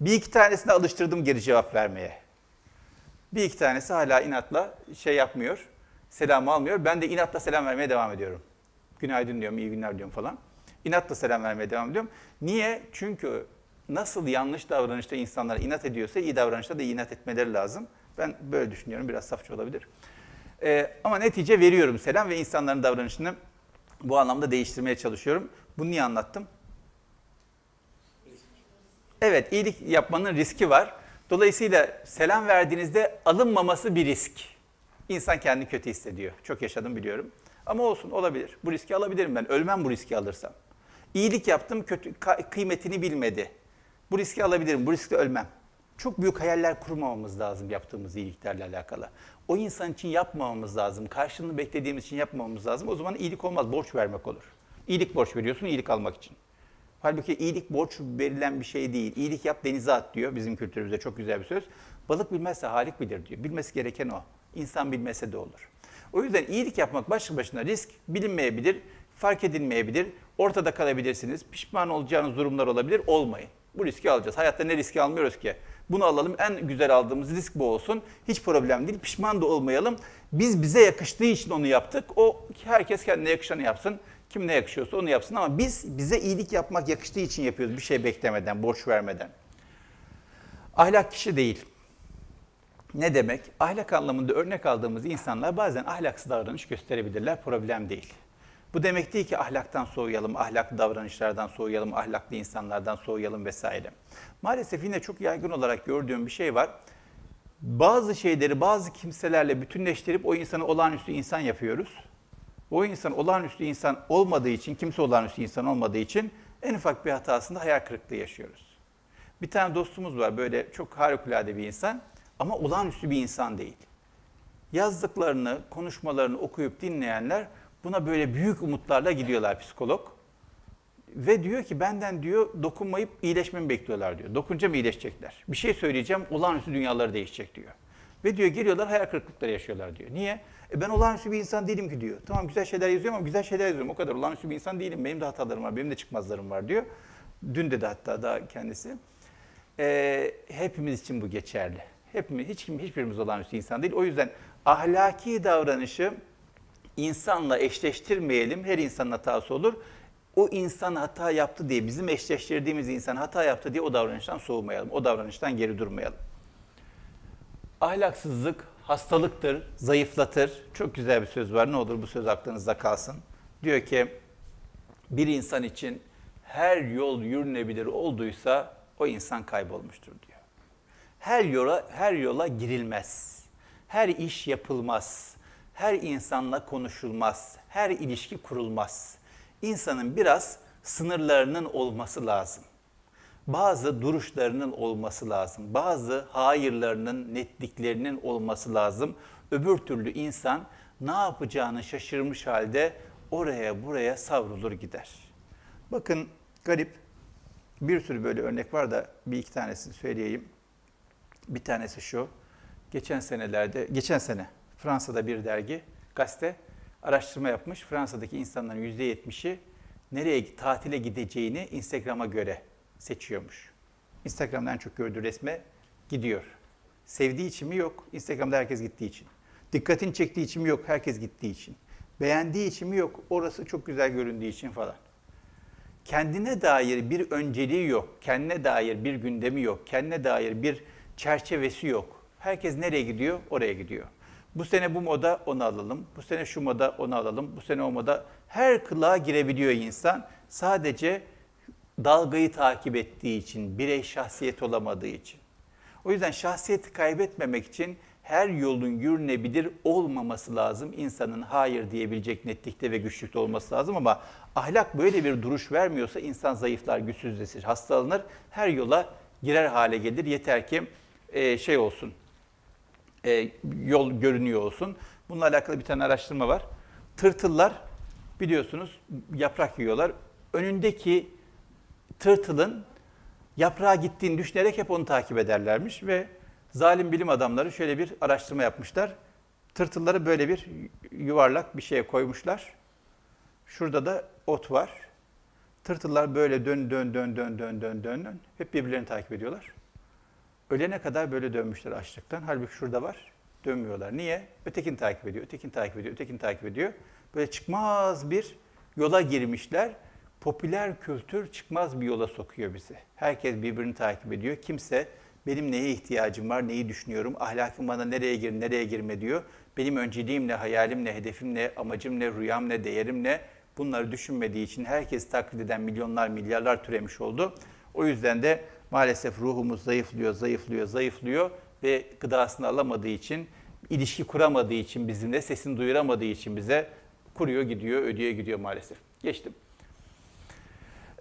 Bir iki tanesine alıştırdım geri cevap vermeye. Bir iki tanesi hala inatla şey yapmıyor, selam almıyor. Ben de inatla selam vermeye devam ediyorum. Günaydın diyorum, iyi günler diyorum falan. İnatla selam vermeye devam ediyorum. Niye? Çünkü nasıl yanlış davranışta insanlar inat ediyorsa iyi davranışta da inat etmeleri lazım. Ben böyle düşünüyorum, biraz safça olabilir. Ee, ama netice veriyorum selam ve insanların davranışını bu anlamda değiştirmeye çalışıyorum. Bunu niye anlattım? Evet, iyilik yapmanın riski var. Dolayısıyla selam verdiğinizde alınmaması bir risk. İnsan kendini kötü hissediyor. Çok yaşadım biliyorum. Ama olsun olabilir. Bu riski alabilirim ben. Ölmem bu riski alırsam. İyilik yaptım, kötü kıymetini bilmedi. Bu riski alabilirim. Bu riskle ölmem. Çok büyük hayaller kurmamamız lazım yaptığımız iyiliklerle alakalı. O insan için yapmamamız lazım. Karşılığını beklediğimiz için yapmamamız lazım. O zaman iyilik olmaz, borç vermek olur. İyilik borç veriyorsun iyilik almak için. Halbuki iyilik borç verilen bir şey değil. İyilik yap denize at diyor bizim kültürümüzde çok güzel bir söz. Balık bilmezse halik bilir diyor. Bilmesi gereken o. İnsan bilmese de olur. O yüzden iyilik yapmak başlı başına risk bilinmeyebilir, fark edilmeyebilir, ortada kalabilirsiniz. Pişman olacağınız durumlar olabilir, olmayın. Bu riski alacağız. Hayatta ne riski almıyoruz ki? Bunu alalım, en güzel aldığımız risk bu olsun. Hiç problem değil, pişman da olmayalım. Biz bize yakıştığı için onu yaptık. O herkes kendine yakışanı yapsın. Kim ne yakışıyorsa onu yapsın ama biz bize iyilik yapmak yakıştığı için yapıyoruz. Bir şey beklemeden, borç vermeden. Ahlak kişi değil. Ne demek? Ahlak anlamında örnek aldığımız insanlar bazen ahlaksız davranış gösterebilirler, problem değil. Bu demek değil ki ahlaktan soğuyalım, ahlaklı davranışlardan soğuyalım, ahlaklı insanlardan soğuyalım vesaire. Maalesef yine çok yaygın olarak gördüğüm bir şey var. Bazı şeyleri bazı kimselerle bütünleştirip o insanı olağanüstü insan yapıyoruz. O insan olağanüstü insan olmadığı için, kimse olağanüstü insan olmadığı için en ufak bir hatasında hayal kırıklığı yaşıyoruz. Bir tane dostumuz var böyle çok harikulade bir insan ama olağanüstü bir insan değil. Yazdıklarını, konuşmalarını okuyup dinleyenler buna böyle büyük umutlarla gidiyorlar psikolog. Ve diyor ki benden diyor dokunmayıp iyileşmemi bekliyorlar diyor. Dokunca mı iyileşecekler? Bir şey söyleyeceğim olağanüstü dünyaları değişecek diyor. Ve diyor geliyorlar hayal kırıklıkları yaşıyorlar diyor. Niye? E ben olağanüstü bir insan değilim ki diyor. Tamam güzel şeyler yazıyorum ama güzel şeyler yazıyorum. O kadar olağanüstü bir insan değilim. Benim de hatalarım var, benim de çıkmazlarım var diyor. Dün dedi hatta da kendisi. E, hepimiz için bu geçerli. Hepimiz, hiç kim, hiçbirimiz olağanüstü insan değil. O yüzden ahlaki davranışı insanla eşleştirmeyelim. Her insanın hatası olur. O insan hata yaptı diye, bizim eşleştirdiğimiz insan hata yaptı diye o davranıştan soğumayalım. O davranıştan geri durmayalım. Ahlaksızlık hastalıktır, zayıflatır. Çok güzel bir söz var. Ne olur bu söz aklınızda kalsın. Diyor ki bir insan için her yol yürünebilir olduysa o insan kaybolmuştur diyor. Her yola her yola girilmez. Her iş yapılmaz. Her insanla konuşulmaz. Her ilişki kurulmaz. İnsanın biraz sınırlarının olması lazım. Bazı duruşlarının olması lazım. Bazı hayırlarının, netliklerinin olması lazım. Öbür türlü insan ne yapacağını şaşırmış halde oraya buraya savrulur gider. Bakın garip bir sürü böyle örnek var da bir iki tanesini söyleyeyim. Bir tanesi şu. Geçen senelerde, geçen sene Fransa'da bir dergi, gazete araştırma yapmış. Fransa'daki insanların %70'i nereye tatile gideceğini Instagram'a göre seçiyormuş. Instagram'dan çok gördüğü resme gidiyor. Sevdiği için mi yok? Instagram'da herkes gittiği için. Dikkatini çektiği için mi yok? Herkes gittiği için. Beğendiği için mi yok? Orası çok güzel göründüğü için falan. Kendine dair bir önceliği yok. Kendine dair bir gündemi yok. Kendine dair bir çerçevesi yok. Herkes nereye gidiyor? Oraya gidiyor. Bu sene bu moda onu alalım. Bu sene şu moda onu alalım. Bu sene o moda. Her kılığa girebiliyor insan. Sadece dalgayı takip ettiği için, birey şahsiyet olamadığı için. O yüzden şahsiyeti kaybetmemek için her yolun yürünebilir olmaması lazım. İnsanın hayır diyebilecek netlikte ve güçlükte olması lazım ama ahlak böyle bir duruş vermiyorsa insan zayıflar, güçsüzleşir, hastalanır. Her yola girer hale gelir. Yeter ki e, şey olsun, e, yol görünüyor olsun. Bununla alakalı bir tane araştırma var. Tırtıllar biliyorsunuz yaprak yiyorlar. Önündeki tırtılın yaprağa gittiğini düşünerek hep onu takip ederlermiş ve zalim bilim adamları şöyle bir araştırma yapmışlar. Tırtılları böyle bir yuvarlak bir şeye koymuşlar. Şurada da ot var. Tırtıllar böyle dön dön dön dön dön dön dön dön. Hep birbirlerini takip ediyorlar. Ölene kadar böyle dönmüşler açlıktan. Halbuki şurada var. Dönmüyorlar. Niye? Ötekini takip ediyor, ötekini takip ediyor, ötekini takip ediyor. Böyle çıkmaz bir yola girmişler. Popüler kültür çıkmaz bir yola sokuyor bizi. Herkes birbirini takip ediyor. Kimse benim neye ihtiyacım var, neyi düşünüyorum, ahlakım bana nereye gir, nereye girme diyor. Benim önceliğim ne, hayalim ne, hedefim ne, amacım ne, rüyam ne, değerim ne bunları düşünmediği için herkes taklit eden milyonlar, milyarlar türemiş oldu. O yüzden de maalesef ruhumuz zayıflıyor, zayıflıyor, zayıflıyor ve gıdasını alamadığı için, ilişki kuramadığı için bizimle, sesini duyuramadığı için bize kuruyor gidiyor, ödüyor gidiyor maalesef. Geçtim.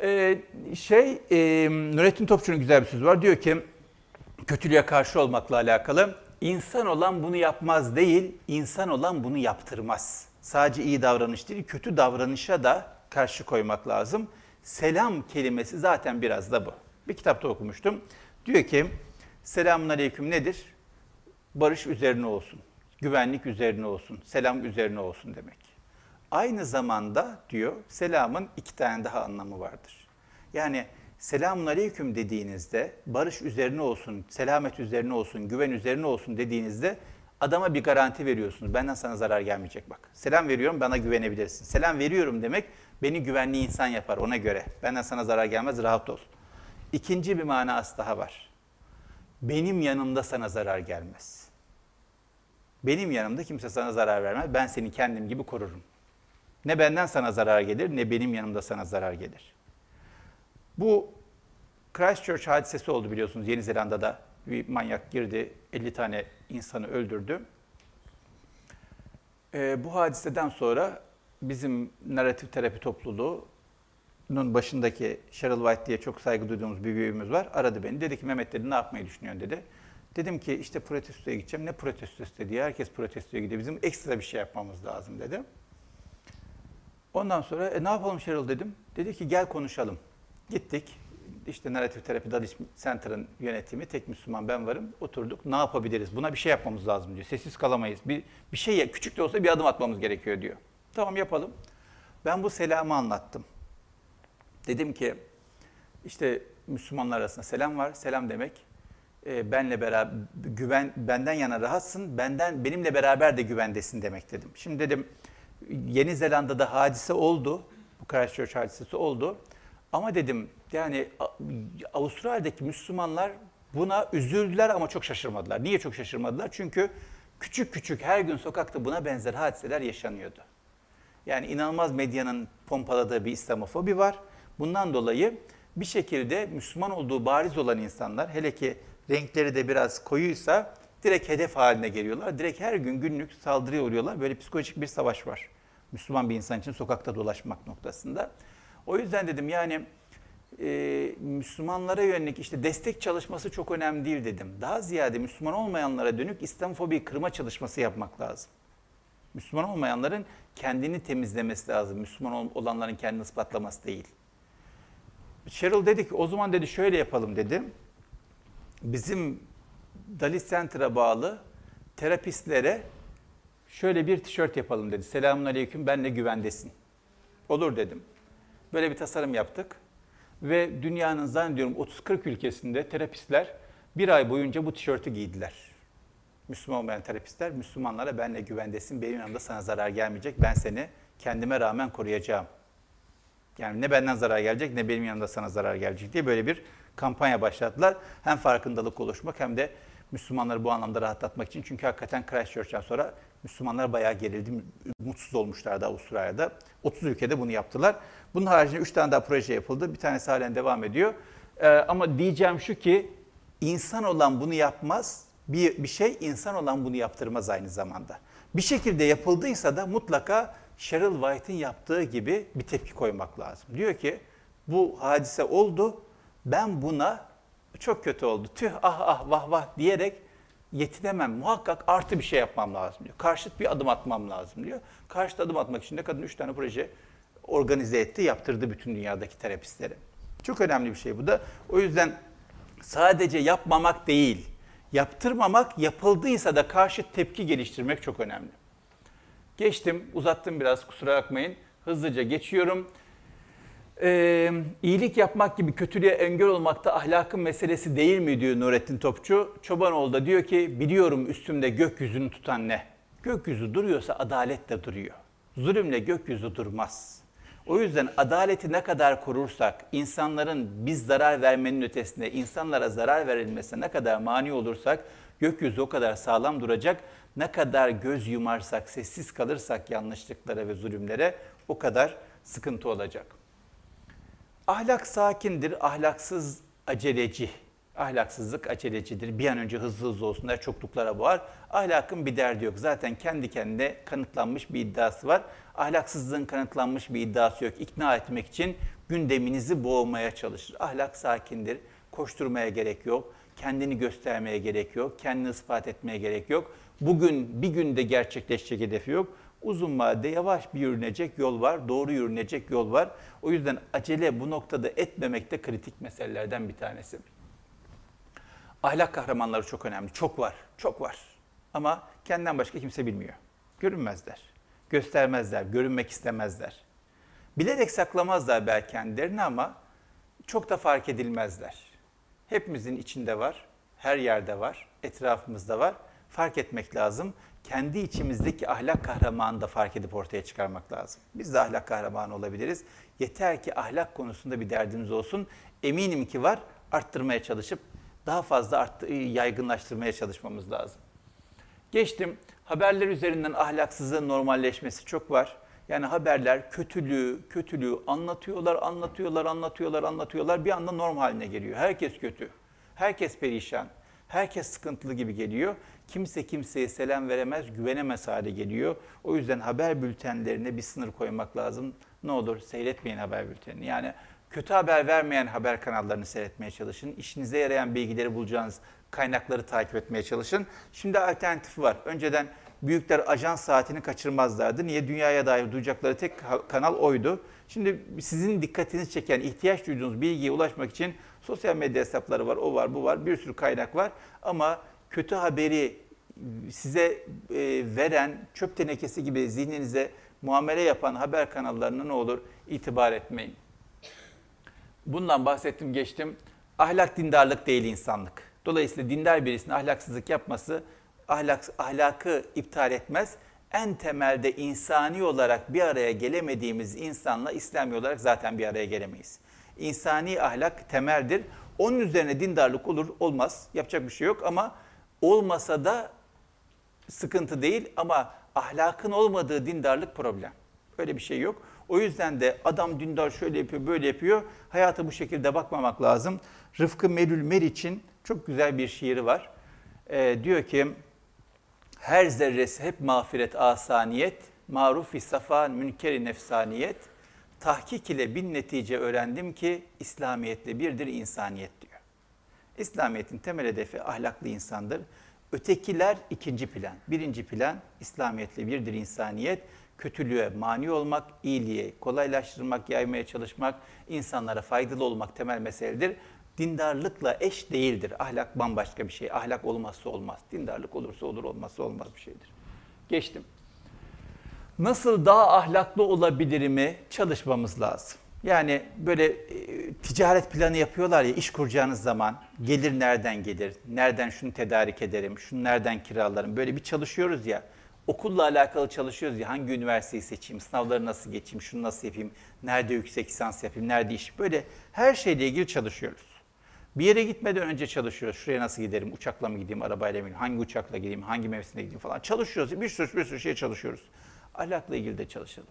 Ee, şey, e, Nurettin Topçu'nun güzel bir sözü var. Diyor ki, kötülüğe karşı olmakla alakalı, insan olan bunu yapmaz değil, insan olan bunu yaptırmaz. Sadece iyi davranış değil, kötü davranışa da karşı koymak lazım. Selam kelimesi zaten biraz da bu. Bir kitapta okumuştum. Diyor ki, selamun aleyküm nedir? Barış üzerine olsun, güvenlik üzerine olsun, selam üzerine olsun demek. Aynı zamanda diyor selamın iki tane daha anlamı vardır. Yani selamun aleyküm dediğinizde barış üzerine olsun, selamet üzerine olsun, güven üzerine olsun dediğinizde adama bir garanti veriyorsunuz. Benden sana zarar gelmeyecek bak. Selam veriyorum bana güvenebilirsin. Selam veriyorum demek beni güvenli insan yapar ona göre. Benden sana zarar gelmez rahat ol. İkinci bir manası daha var. Benim yanımda sana zarar gelmez. Benim yanımda kimse sana zarar vermez. Ben seni kendim gibi korurum. Ne benden sana zarar gelir ne benim yanımda sana zarar gelir. Bu Christchurch hadisesi oldu biliyorsunuz. Yeni Zelanda'da bir manyak girdi, 50 tane insanı öldürdü. Ee, bu hadiseden sonra bizim narratif terapi topluluğunun başındaki Cheryl White diye çok saygı duyduğumuz bir büyüğümüz var. Aradı beni. Dedi ki Mehmet dedi ne yapmayı düşünüyorsun dedi. Dedim ki işte protestoya gideceğim. Ne protestosu dedi. Herkes protestoya gidiyor. Bizim ekstra bir şey yapmamız lazım dedi. Ondan sonra e, ne yapalım Cheryl dedim. Dedi ki gel konuşalım. Gittik. İşte Narrative Therapy Dallas Center'ın yönetimi, tek Müslüman ben varım. Oturduk. Ne yapabiliriz? Buna bir şey yapmamız lazım diyor. Sessiz kalamayız. Bir, bir şey, küçük de olsa bir adım atmamız gerekiyor diyor. Tamam yapalım. Ben bu selamı anlattım. Dedim ki işte Müslümanlar arasında selam var. Selam demek e, benle beraber güven benden yana rahatsın. Benden benimle beraber de güvendesin demek dedim. Şimdi dedim Yeni Zelanda'da hadise oldu. Bu Christchurch hadisesi oldu. Ama dedim yani Avustralya'daki Müslümanlar buna üzüldüler ama çok şaşırmadılar. Niye çok şaşırmadılar? Çünkü küçük küçük her gün sokakta buna benzer hadiseler yaşanıyordu. Yani inanılmaz medyanın pompaladığı bir İslamofobi var. Bundan dolayı bir şekilde Müslüman olduğu bariz olan insanlar, hele ki renkleri de biraz koyuysa direkt hedef haline geliyorlar. Direkt her gün günlük saldırıya uğruyorlar. Böyle psikolojik bir savaş var. Müslüman bir insan için sokakta dolaşmak noktasında. O yüzden dedim yani e, Müslümanlara yönelik işte destek çalışması çok önemli değil dedim. Daha ziyade Müslüman olmayanlara dönük İslamofobi kırma çalışması yapmak lazım. Müslüman olmayanların kendini temizlemesi lazım. Müslüman olanların kendini ispatlaması değil. Cheryl dedi ki o zaman dedi şöyle yapalım dedi. Bizim Dalit Center'a bağlı terapistlere şöyle bir tişört yapalım dedi. Selamun aleyküm benle güvendesin. Olur dedim. Böyle bir tasarım yaptık. Ve dünyanın zannediyorum 30-40 ülkesinde terapistler bir ay boyunca bu tişörtü giydiler. Müslüman olmayan terapistler Müslümanlara benle güvendesin, benim yanımda sana zarar gelmeyecek, ben seni kendime rağmen koruyacağım. Yani ne benden zarar gelecek ne benim yanımda sana zarar gelecek diye böyle bir kampanya başlattılar. Hem farkındalık oluşmak hem de Müslümanları bu anlamda rahatlatmak için. Çünkü hakikaten Christchurch'tan sonra Müslümanlar bayağı gerildi, mutsuz olmuşlardı Avustralya'da. 30 ülkede bunu yaptılar. Bunun haricinde 3 tane daha proje yapıldı. Bir tanesi halen devam ediyor. Ee, ama diyeceğim şu ki insan olan bunu yapmaz, bir, bir şey insan olan bunu yaptırmaz aynı zamanda. Bir şekilde yapıldıysa da mutlaka Cheryl White'in yaptığı gibi bir tepki koymak lazım. Diyor ki bu hadise oldu, ben buna çok kötü oldu, tüh ah ah vah vah diyerek yetinemem. Muhakkak artı bir şey yapmam lazım diyor. Karşıt bir adım atmam lazım diyor. Karşıt adım atmak için de kadın üç tane proje organize etti, yaptırdı bütün dünyadaki terapistleri. Çok önemli bir şey bu da. O yüzden sadece yapmamak değil, yaptırmamak, yapıldıysa da karşıt tepki geliştirmek çok önemli. Geçtim, uzattım biraz kusura bakmayın. Hızlıca geçiyorum. Ee, iyilik yapmak gibi kötülüğe engel olmak da ahlakın meselesi değil mi diyor Nurettin Topçu. Çobanoğlu da diyor ki biliyorum üstümde gökyüzünü tutan ne? Gökyüzü duruyorsa adalet de duruyor. Zulümle gökyüzü durmaz. O yüzden adaleti ne kadar korursak, insanların biz zarar vermenin ötesinde insanlara zarar verilmesine ne kadar mani olursak gökyüzü o kadar sağlam duracak. Ne kadar göz yumarsak, sessiz kalırsak yanlışlıklara ve zulümlere o kadar sıkıntı olacak. Ahlak sakindir, ahlaksız aceleci. Ahlaksızlık acelecidir. Bir an önce hızlı hızlı olsunlar, çokluklara boğar. Ahlakın bir derdi yok. Zaten kendi kendine kanıtlanmış bir iddiası var. Ahlaksızlığın kanıtlanmış bir iddiası yok. İkna etmek için gündeminizi boğmaya çalışır. Ahlak sakindir. Koşturmaya gerek yok. Kendini göstermeye gerek yok. Kendini ispat etmeye gerek yok. Bugün bir günde gerçekleşecek hedefi yok. Uzun vadede yavaş bir yürünecek yol var, doğru yürünecek yol var. O yüzden acele bu noktada etmemek de kritik meselelerden bir tanesi. Ahlak kahramanları çok önemli. Çok var, çok var. Ama kendinden başka kimse bilmiyor. Görünmezler, göstermezler, görünmek istemezler. Bilerek saklamazlar belki kendilerini ama çok da fark edilmezler. Hepimizin içinde var, her yerde var, etrafımızda var. Fark etmek lazım. Kendi içimizdeki ahlak kahramanını da fark edip ortaya çıkarmak lazım. Biz de ahlak kahramanı olabiliriz. Yeter ki ahlak konusunda bir derdimiz olsun. Eminim ki var. Arttırmaya çalışıp daha fazla arttı, yaygınlaştırmaya çalışmamız lazım. Geçtim. Haberler üzerinden ahlaksızlığın normalleşmesi çok var. Yani haberler kötülüğü, kötülüğü anlatıyorlar, anlatıyorlar, anlatıyorlar, anlatıyorlar. Bir anda normal haline geliyor. Herkes kötü. Herkes perişan. Herkes sıkıntılı gibi geliyor. Kimse kimseye selam veremez, güvenemez hale geliyor. O yüzden haber bültenlerine bir sınır koymak lazım. Ne olur seyretmeyin haber bültenini. Yani kötü haber vermeyen haber kanallarını seyretmeye çalışın. İşinize yarayan bilgileri bulacağınız kaynakları takip etmeye çalışın. Şimdi alternatifi var. Önceden büyükler ajans saatini kaçırmazlardı. Niye? Dünyaya dair duyacakları tek kanal oydu. Şimdi sizin dikkatinizi çeken, ihtiyaç duyduğunuz bilgiye ulaşmak için sosyal medya hesapları var, o var, bu var, bir sürü kaynak var. Ama kötü haberi size e, veren çöp tenekesi gibi zihninize muamele yapan haber kanallarına ne olur itibar etmeyin. Bundan bahsettim geçtim. Ahlak dindarlık değil insanlık. Dolayısıyla dindar birisinin ahlaksızlık yapması ahlak, ahlakı iptal etmez. En temelde insani olarak bir araya gelemediğimiz insanla İslami olarak zaten bir araya gelemeyiz. İnsani ahlak temeldir. Onun üzerine dindarlık olur olmaz. Yapacak bir şey yok ama olmasa da sıkıntı değil ama ahlakın olmadığı dindarlık problem. Öyle bir şey yok. O yüzden de adam dindar şöyle yapıyor, böyle yapıyor. Hayata bu şekilde bakmamak lazım. Rıfkı Melül Meriç'in çok güzel bir şiiri var. Ee, diyor ki her zerresi hep mağfiret asaniyet, marufi safa münkeri nefsaniyet, tahkik ile bin netice öğrendim ki İslamiyetle birdir insaniyet diyor. İslamiyet'in temel hedefi ahlaklı insandır. Ötekiler ikinci plan. Birinci plan İslamiyetle birdir insaniyet. Kötülüğe mani olmak, iyiliğe kolaylaştırmak, yaymaya çalışmak, insanlara faydalı olmak temel meseledir. Dindarlıkla eş değildir. Ahlak bambaşka bir şey. Ahlak olmazsa olmaz. Dindarlık olursa olur, olmazsa olmaz bir şeydir. Geçtim. Nasıl daha ahlaklı olabilirimi çalışmamız lazım. Yani böyle e, ticaret planı yapıyorlar ya iş kuracağınız zaman gelir nereden gelir, nereden şunu tedarik ederim, şunu nereden kiralarım böyle bir çalışıyoruz ya. Okulla alakalı çalışıyoruz ya hangi üniversiteyi seçeyim, sınavları nasıl geçeyim, şunu nasıl yapayım, nerede yüksek lisans yapayım, nerede iş böyle her şeyle ilgili çalışıyoruz. Bir yere gitmeden önce çalışıyoruz. Şuraya nasıl giderim, uçakla mı gideyim, arabayla mı gideyim, hangi uçakla gideyim, hangi mevsimde gideyim falan çalışıyoruz. Bir sürü bir sürü şey çalışıyoruz. Ahlakla ilgili de çalışalım.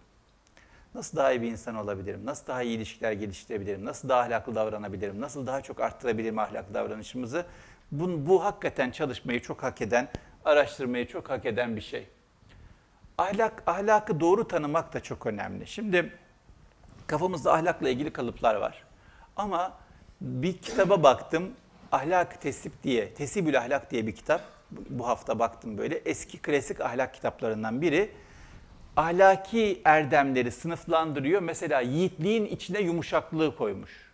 Nasıl daha iyi bir insan olabilirim? Nasıl daha iyi ilişkiler geliştirebilirim? Nasıl daha ahlaklı davranabilirim? Nasıl daha çok arttırabilirim ahlaklı davranışımızı? Bu, bu hakikaten çalışmayı çok hak eden, araştırmayı çok hak eden bir şey. Ahlak, ahlakı doğru tanımak da çok önemli. Şimdi kafamızda ahlakla ilgili kalıplar var. Ama bir kitaba baktım, Ahlak Tesip diye, Tesibül Ahlak diye bir kitap. Bu hafta baktım böyle. Eski klasik ahlak kitaplarından biri ahlaki erdemleri sınıflandırıyor. Mesela yiğitliğin içine yumuşaklığı koymuş.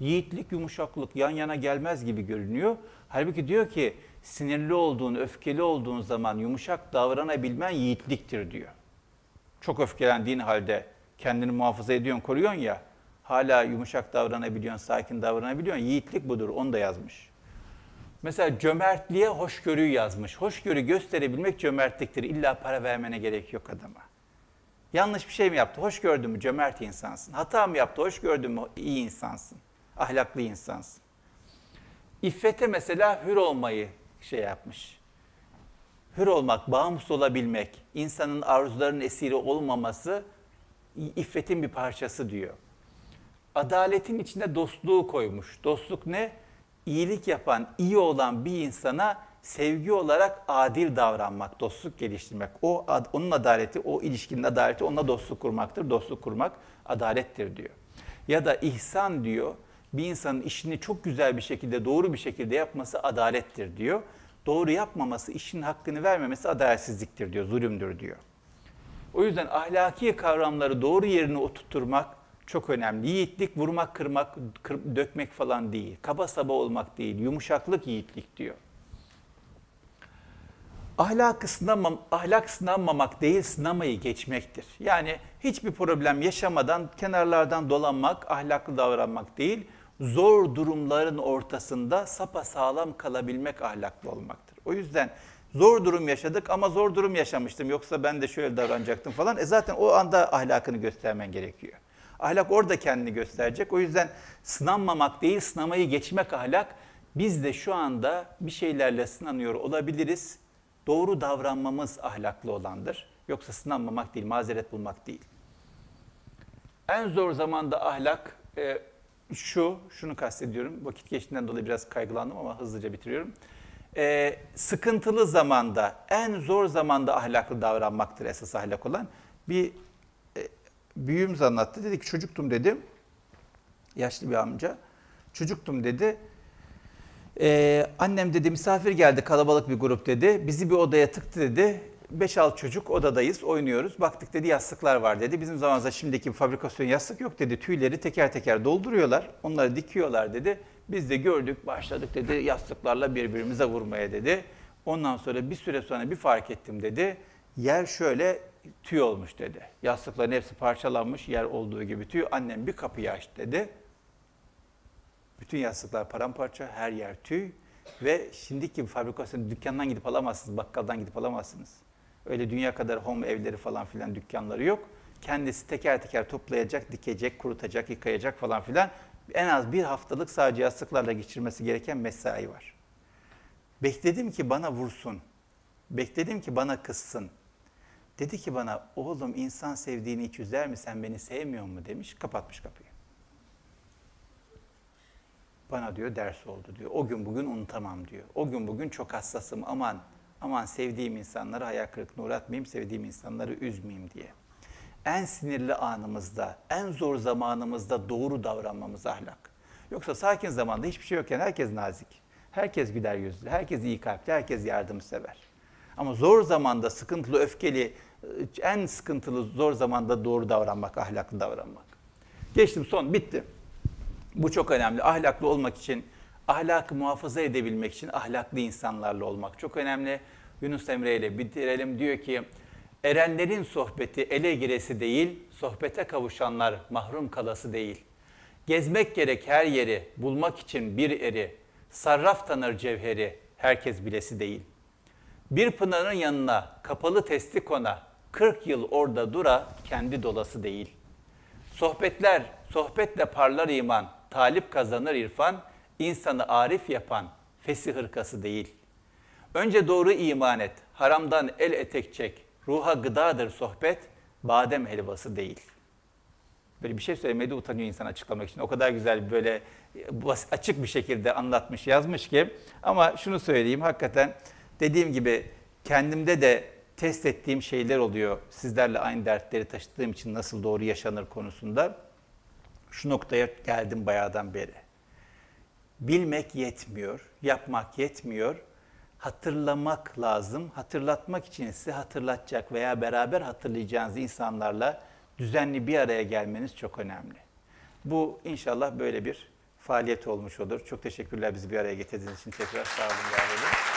Yiğitlik, yumuşaklık yan yana gelmez gibi görünüyor. Halbuki diyor ki sinirli olduğun, öfkeli olduğun zaman yumuşak davranabilmen yiğitliktir diyor. Çok öfkelendiğin halde kendini muhafaza ediyorsun, koruyorsun ya. Hala yumuşak davranabiliyorsun, sakin davranabiliyorsun. Yiğitlik budur, onu da yazmış. Mesela cömertliğe hoşgörüyü yazmış. Hoşgörü gösterebilmek cömertliktir. İlla para vermene gerek yok adama. Yanlış bir şey mi yaptı? Hoş gördün mü? Cömert insansın. Hata mı yaptı? Hoş gördün mü? İyi insansın. Ahlaklı insansın. İffete mesela hür olmayı şey yapmış. Hür olmak, bağımsız olabilmek, insanın arzularının esiri olmaması iffetin bir parçası diyor. Adaletin içine dostluğu koymuş. Dostluk ne? İyilik yapan, iyi olan bir insana sevgi olarak adil davranmak, dostluk geliştirmek. O onun adaleti, o ilişkinin adaleti onunla dostluk kurmaktır. Dostluk kurmak adalettir diyor. Ya da ihsan diyor. Bir insanın işini çok güzel bir şekilde, doğru bir şekilde yapması adalettir diyor. Doğru yapmaması, işin hakkını vermemesi adaletsizliktir diyor, zulümdür diyor. O yüzden ahlaki kavramları doğru yerine oturtturmak, çok önemli. Yiğitlik vurmak, kırmak, kır, dökmek falan değil. Kaba saba olmak değil. Yumuşaklık yiğitlik diyor. Ahlak sınamam, ahlak sınanmamak değil, sınamayı geçmektir. Yani hiçbir problem yaşamadan kenarlardan dolanmak, ahlaklı davranmak değil, zor durumların ortasında sapa sağlam kalabilmek ahlaklı olmaktır. O yüzden zor durum yaşadık ama zor durum yaşamıştım yoksa ben de şöyle davranacaktım falan. E zaten o anda ahlakını göstermen gerekiyor. Ahlak orada kendini gösterecek. O yüzden sınanmamak değil, sınamayı geçmek ahlak. Biz de şu anda bir şeylerle sınanıyor olabiliriz. Doğru davranmamız ahlaklı olandır. Yoksa sınanmamak değil, mazeret bulmak değil. En zor zamanda ahlak e, şu, şunu kastediyorum. Vakit geçtiğinden dolayı biraz kaygılandım ama hızlıca bitiriyorum. E, sıkıntılı zamanda, en zor zamanda ahlaklı davranmaktır esas ahlak olan. Bir büyüğümüz anlattı. Dedi ki çocuktum dedi. Yaşlı bir amca. Çocuktum dedi. Ee, annem dedi misafir geldi kalabalık bir grup dedi. Bizi bir odaya tıktı dedi. 5-6 çocuk odadayız oynuyoruz. Baktık dedi yastıklar var dedi. Bizim zamanımızda şimdiki fabrikasyon yastık yok dedi. Tüyleri teker teker dolduruyorlar. Onları dikiyorlar dedi. Biz de gördük başladık dedi yastıklarla birbirimize vurmaya dedi. Ondan sonra bir süre sonra bir fark ettim dedi. Yer şöyle tüy olmuş dedi. Yastıkların hepsi parçalanmış yer olduğu gibi tüy. Annem bir kapıyı aç dedi. Bütün yastıklar paramparça, her yer tüy. Ve şimdiki fabrikasyon dükkandan gidip alamazsınız, bakkaldan gidip alamazsınız. Öyle dünya kadar home evleri falan filan dükkanları yok. Kendisi teker teker toplayacak, dikecek, kurutacak, yıkayacak falan filan. En az bir haftalık sadece yastıklarla geçirmesi gereken mesai var. Bekledim ki bana vursun. Bekledim ki bana kızsın. Dedi ki bana oğlum insan sevdiğini hiç üzer mi sen beni sevmiyor mu demiş kapatmış kapıyı. bana diyor ders oldu diyor. O gün bugün unutamam diyor. O gün bugün çok hassasım aman aman sevdiğim insanları hayal kırıklığına uğratmayayım, sevdiğim insanları üzmeyeyim diye. En sinirli anımızda, en zor zamanımızda doğru davranmamız ahlak. Yoksa sakin zamanda hiçbir şey yokken herkes nazik. Herkes güler yüzlü, herkes iyi kalpli, herkes yardımsever. Ama zor zamanda sıkıntılı, öfkeli, en sıkıntılı zor zamanda doğru davranmak, ahlaklı davranmak. Geçtim son, bitti. Bu çok önemli. Ahlaklı olmak için, ahlakı muhafaza edebilmek için ahlaklı insanlarla olmak çok önemli. Yunus Emre ile bitirelim. Diyor ki, erenlerin sohbeti ele giresi değil, sohbete kavuşanlar mahrum kalası değil. Gezmek gerek her yeri, bulmak için bir eri, sarraf tanır cevheri, herkes bilesi değil. Bir pınarın yanına, kapalı testi kona, 40 yıl orada dura, kendi dolası değil. Sohbetler, sohbetle parlar iman, talip kazanır irfan, insanı arif yapan fesih hırkası değil. Önce doğru iman et, haramdan el etek çek, ruha gıdadır sohbet, badem helvası değil. Böyle bir şey söylemedi utanıyor insan açıklamak için. O kadar güzel böyle açık bir şekilde anlatmış, yazmış ki. Ama şunu söyleyeyim, hakikaten dediğim gibi kendimde de test ettiğim şeyler oluyor. Sizlerle aynı dertleri taşıdığım için nasıl doğru yaşanır konusunda. Şu noktaya geldim bayağıdan beri. Bilmek yetmiyor, yapmak yetmiyor. Hatırlamak lazım. Hatırlatmak için size hatırlatacak veya beraber hatırlayacağınız insanlarla düzenli bir araya gelmeniz çok önemli. Bu inşallah böyle bir faaliyet olmuş olur. Çok teşekkürler bizi bir araya getirdiğiniz için tekrar sağ olun, var olun.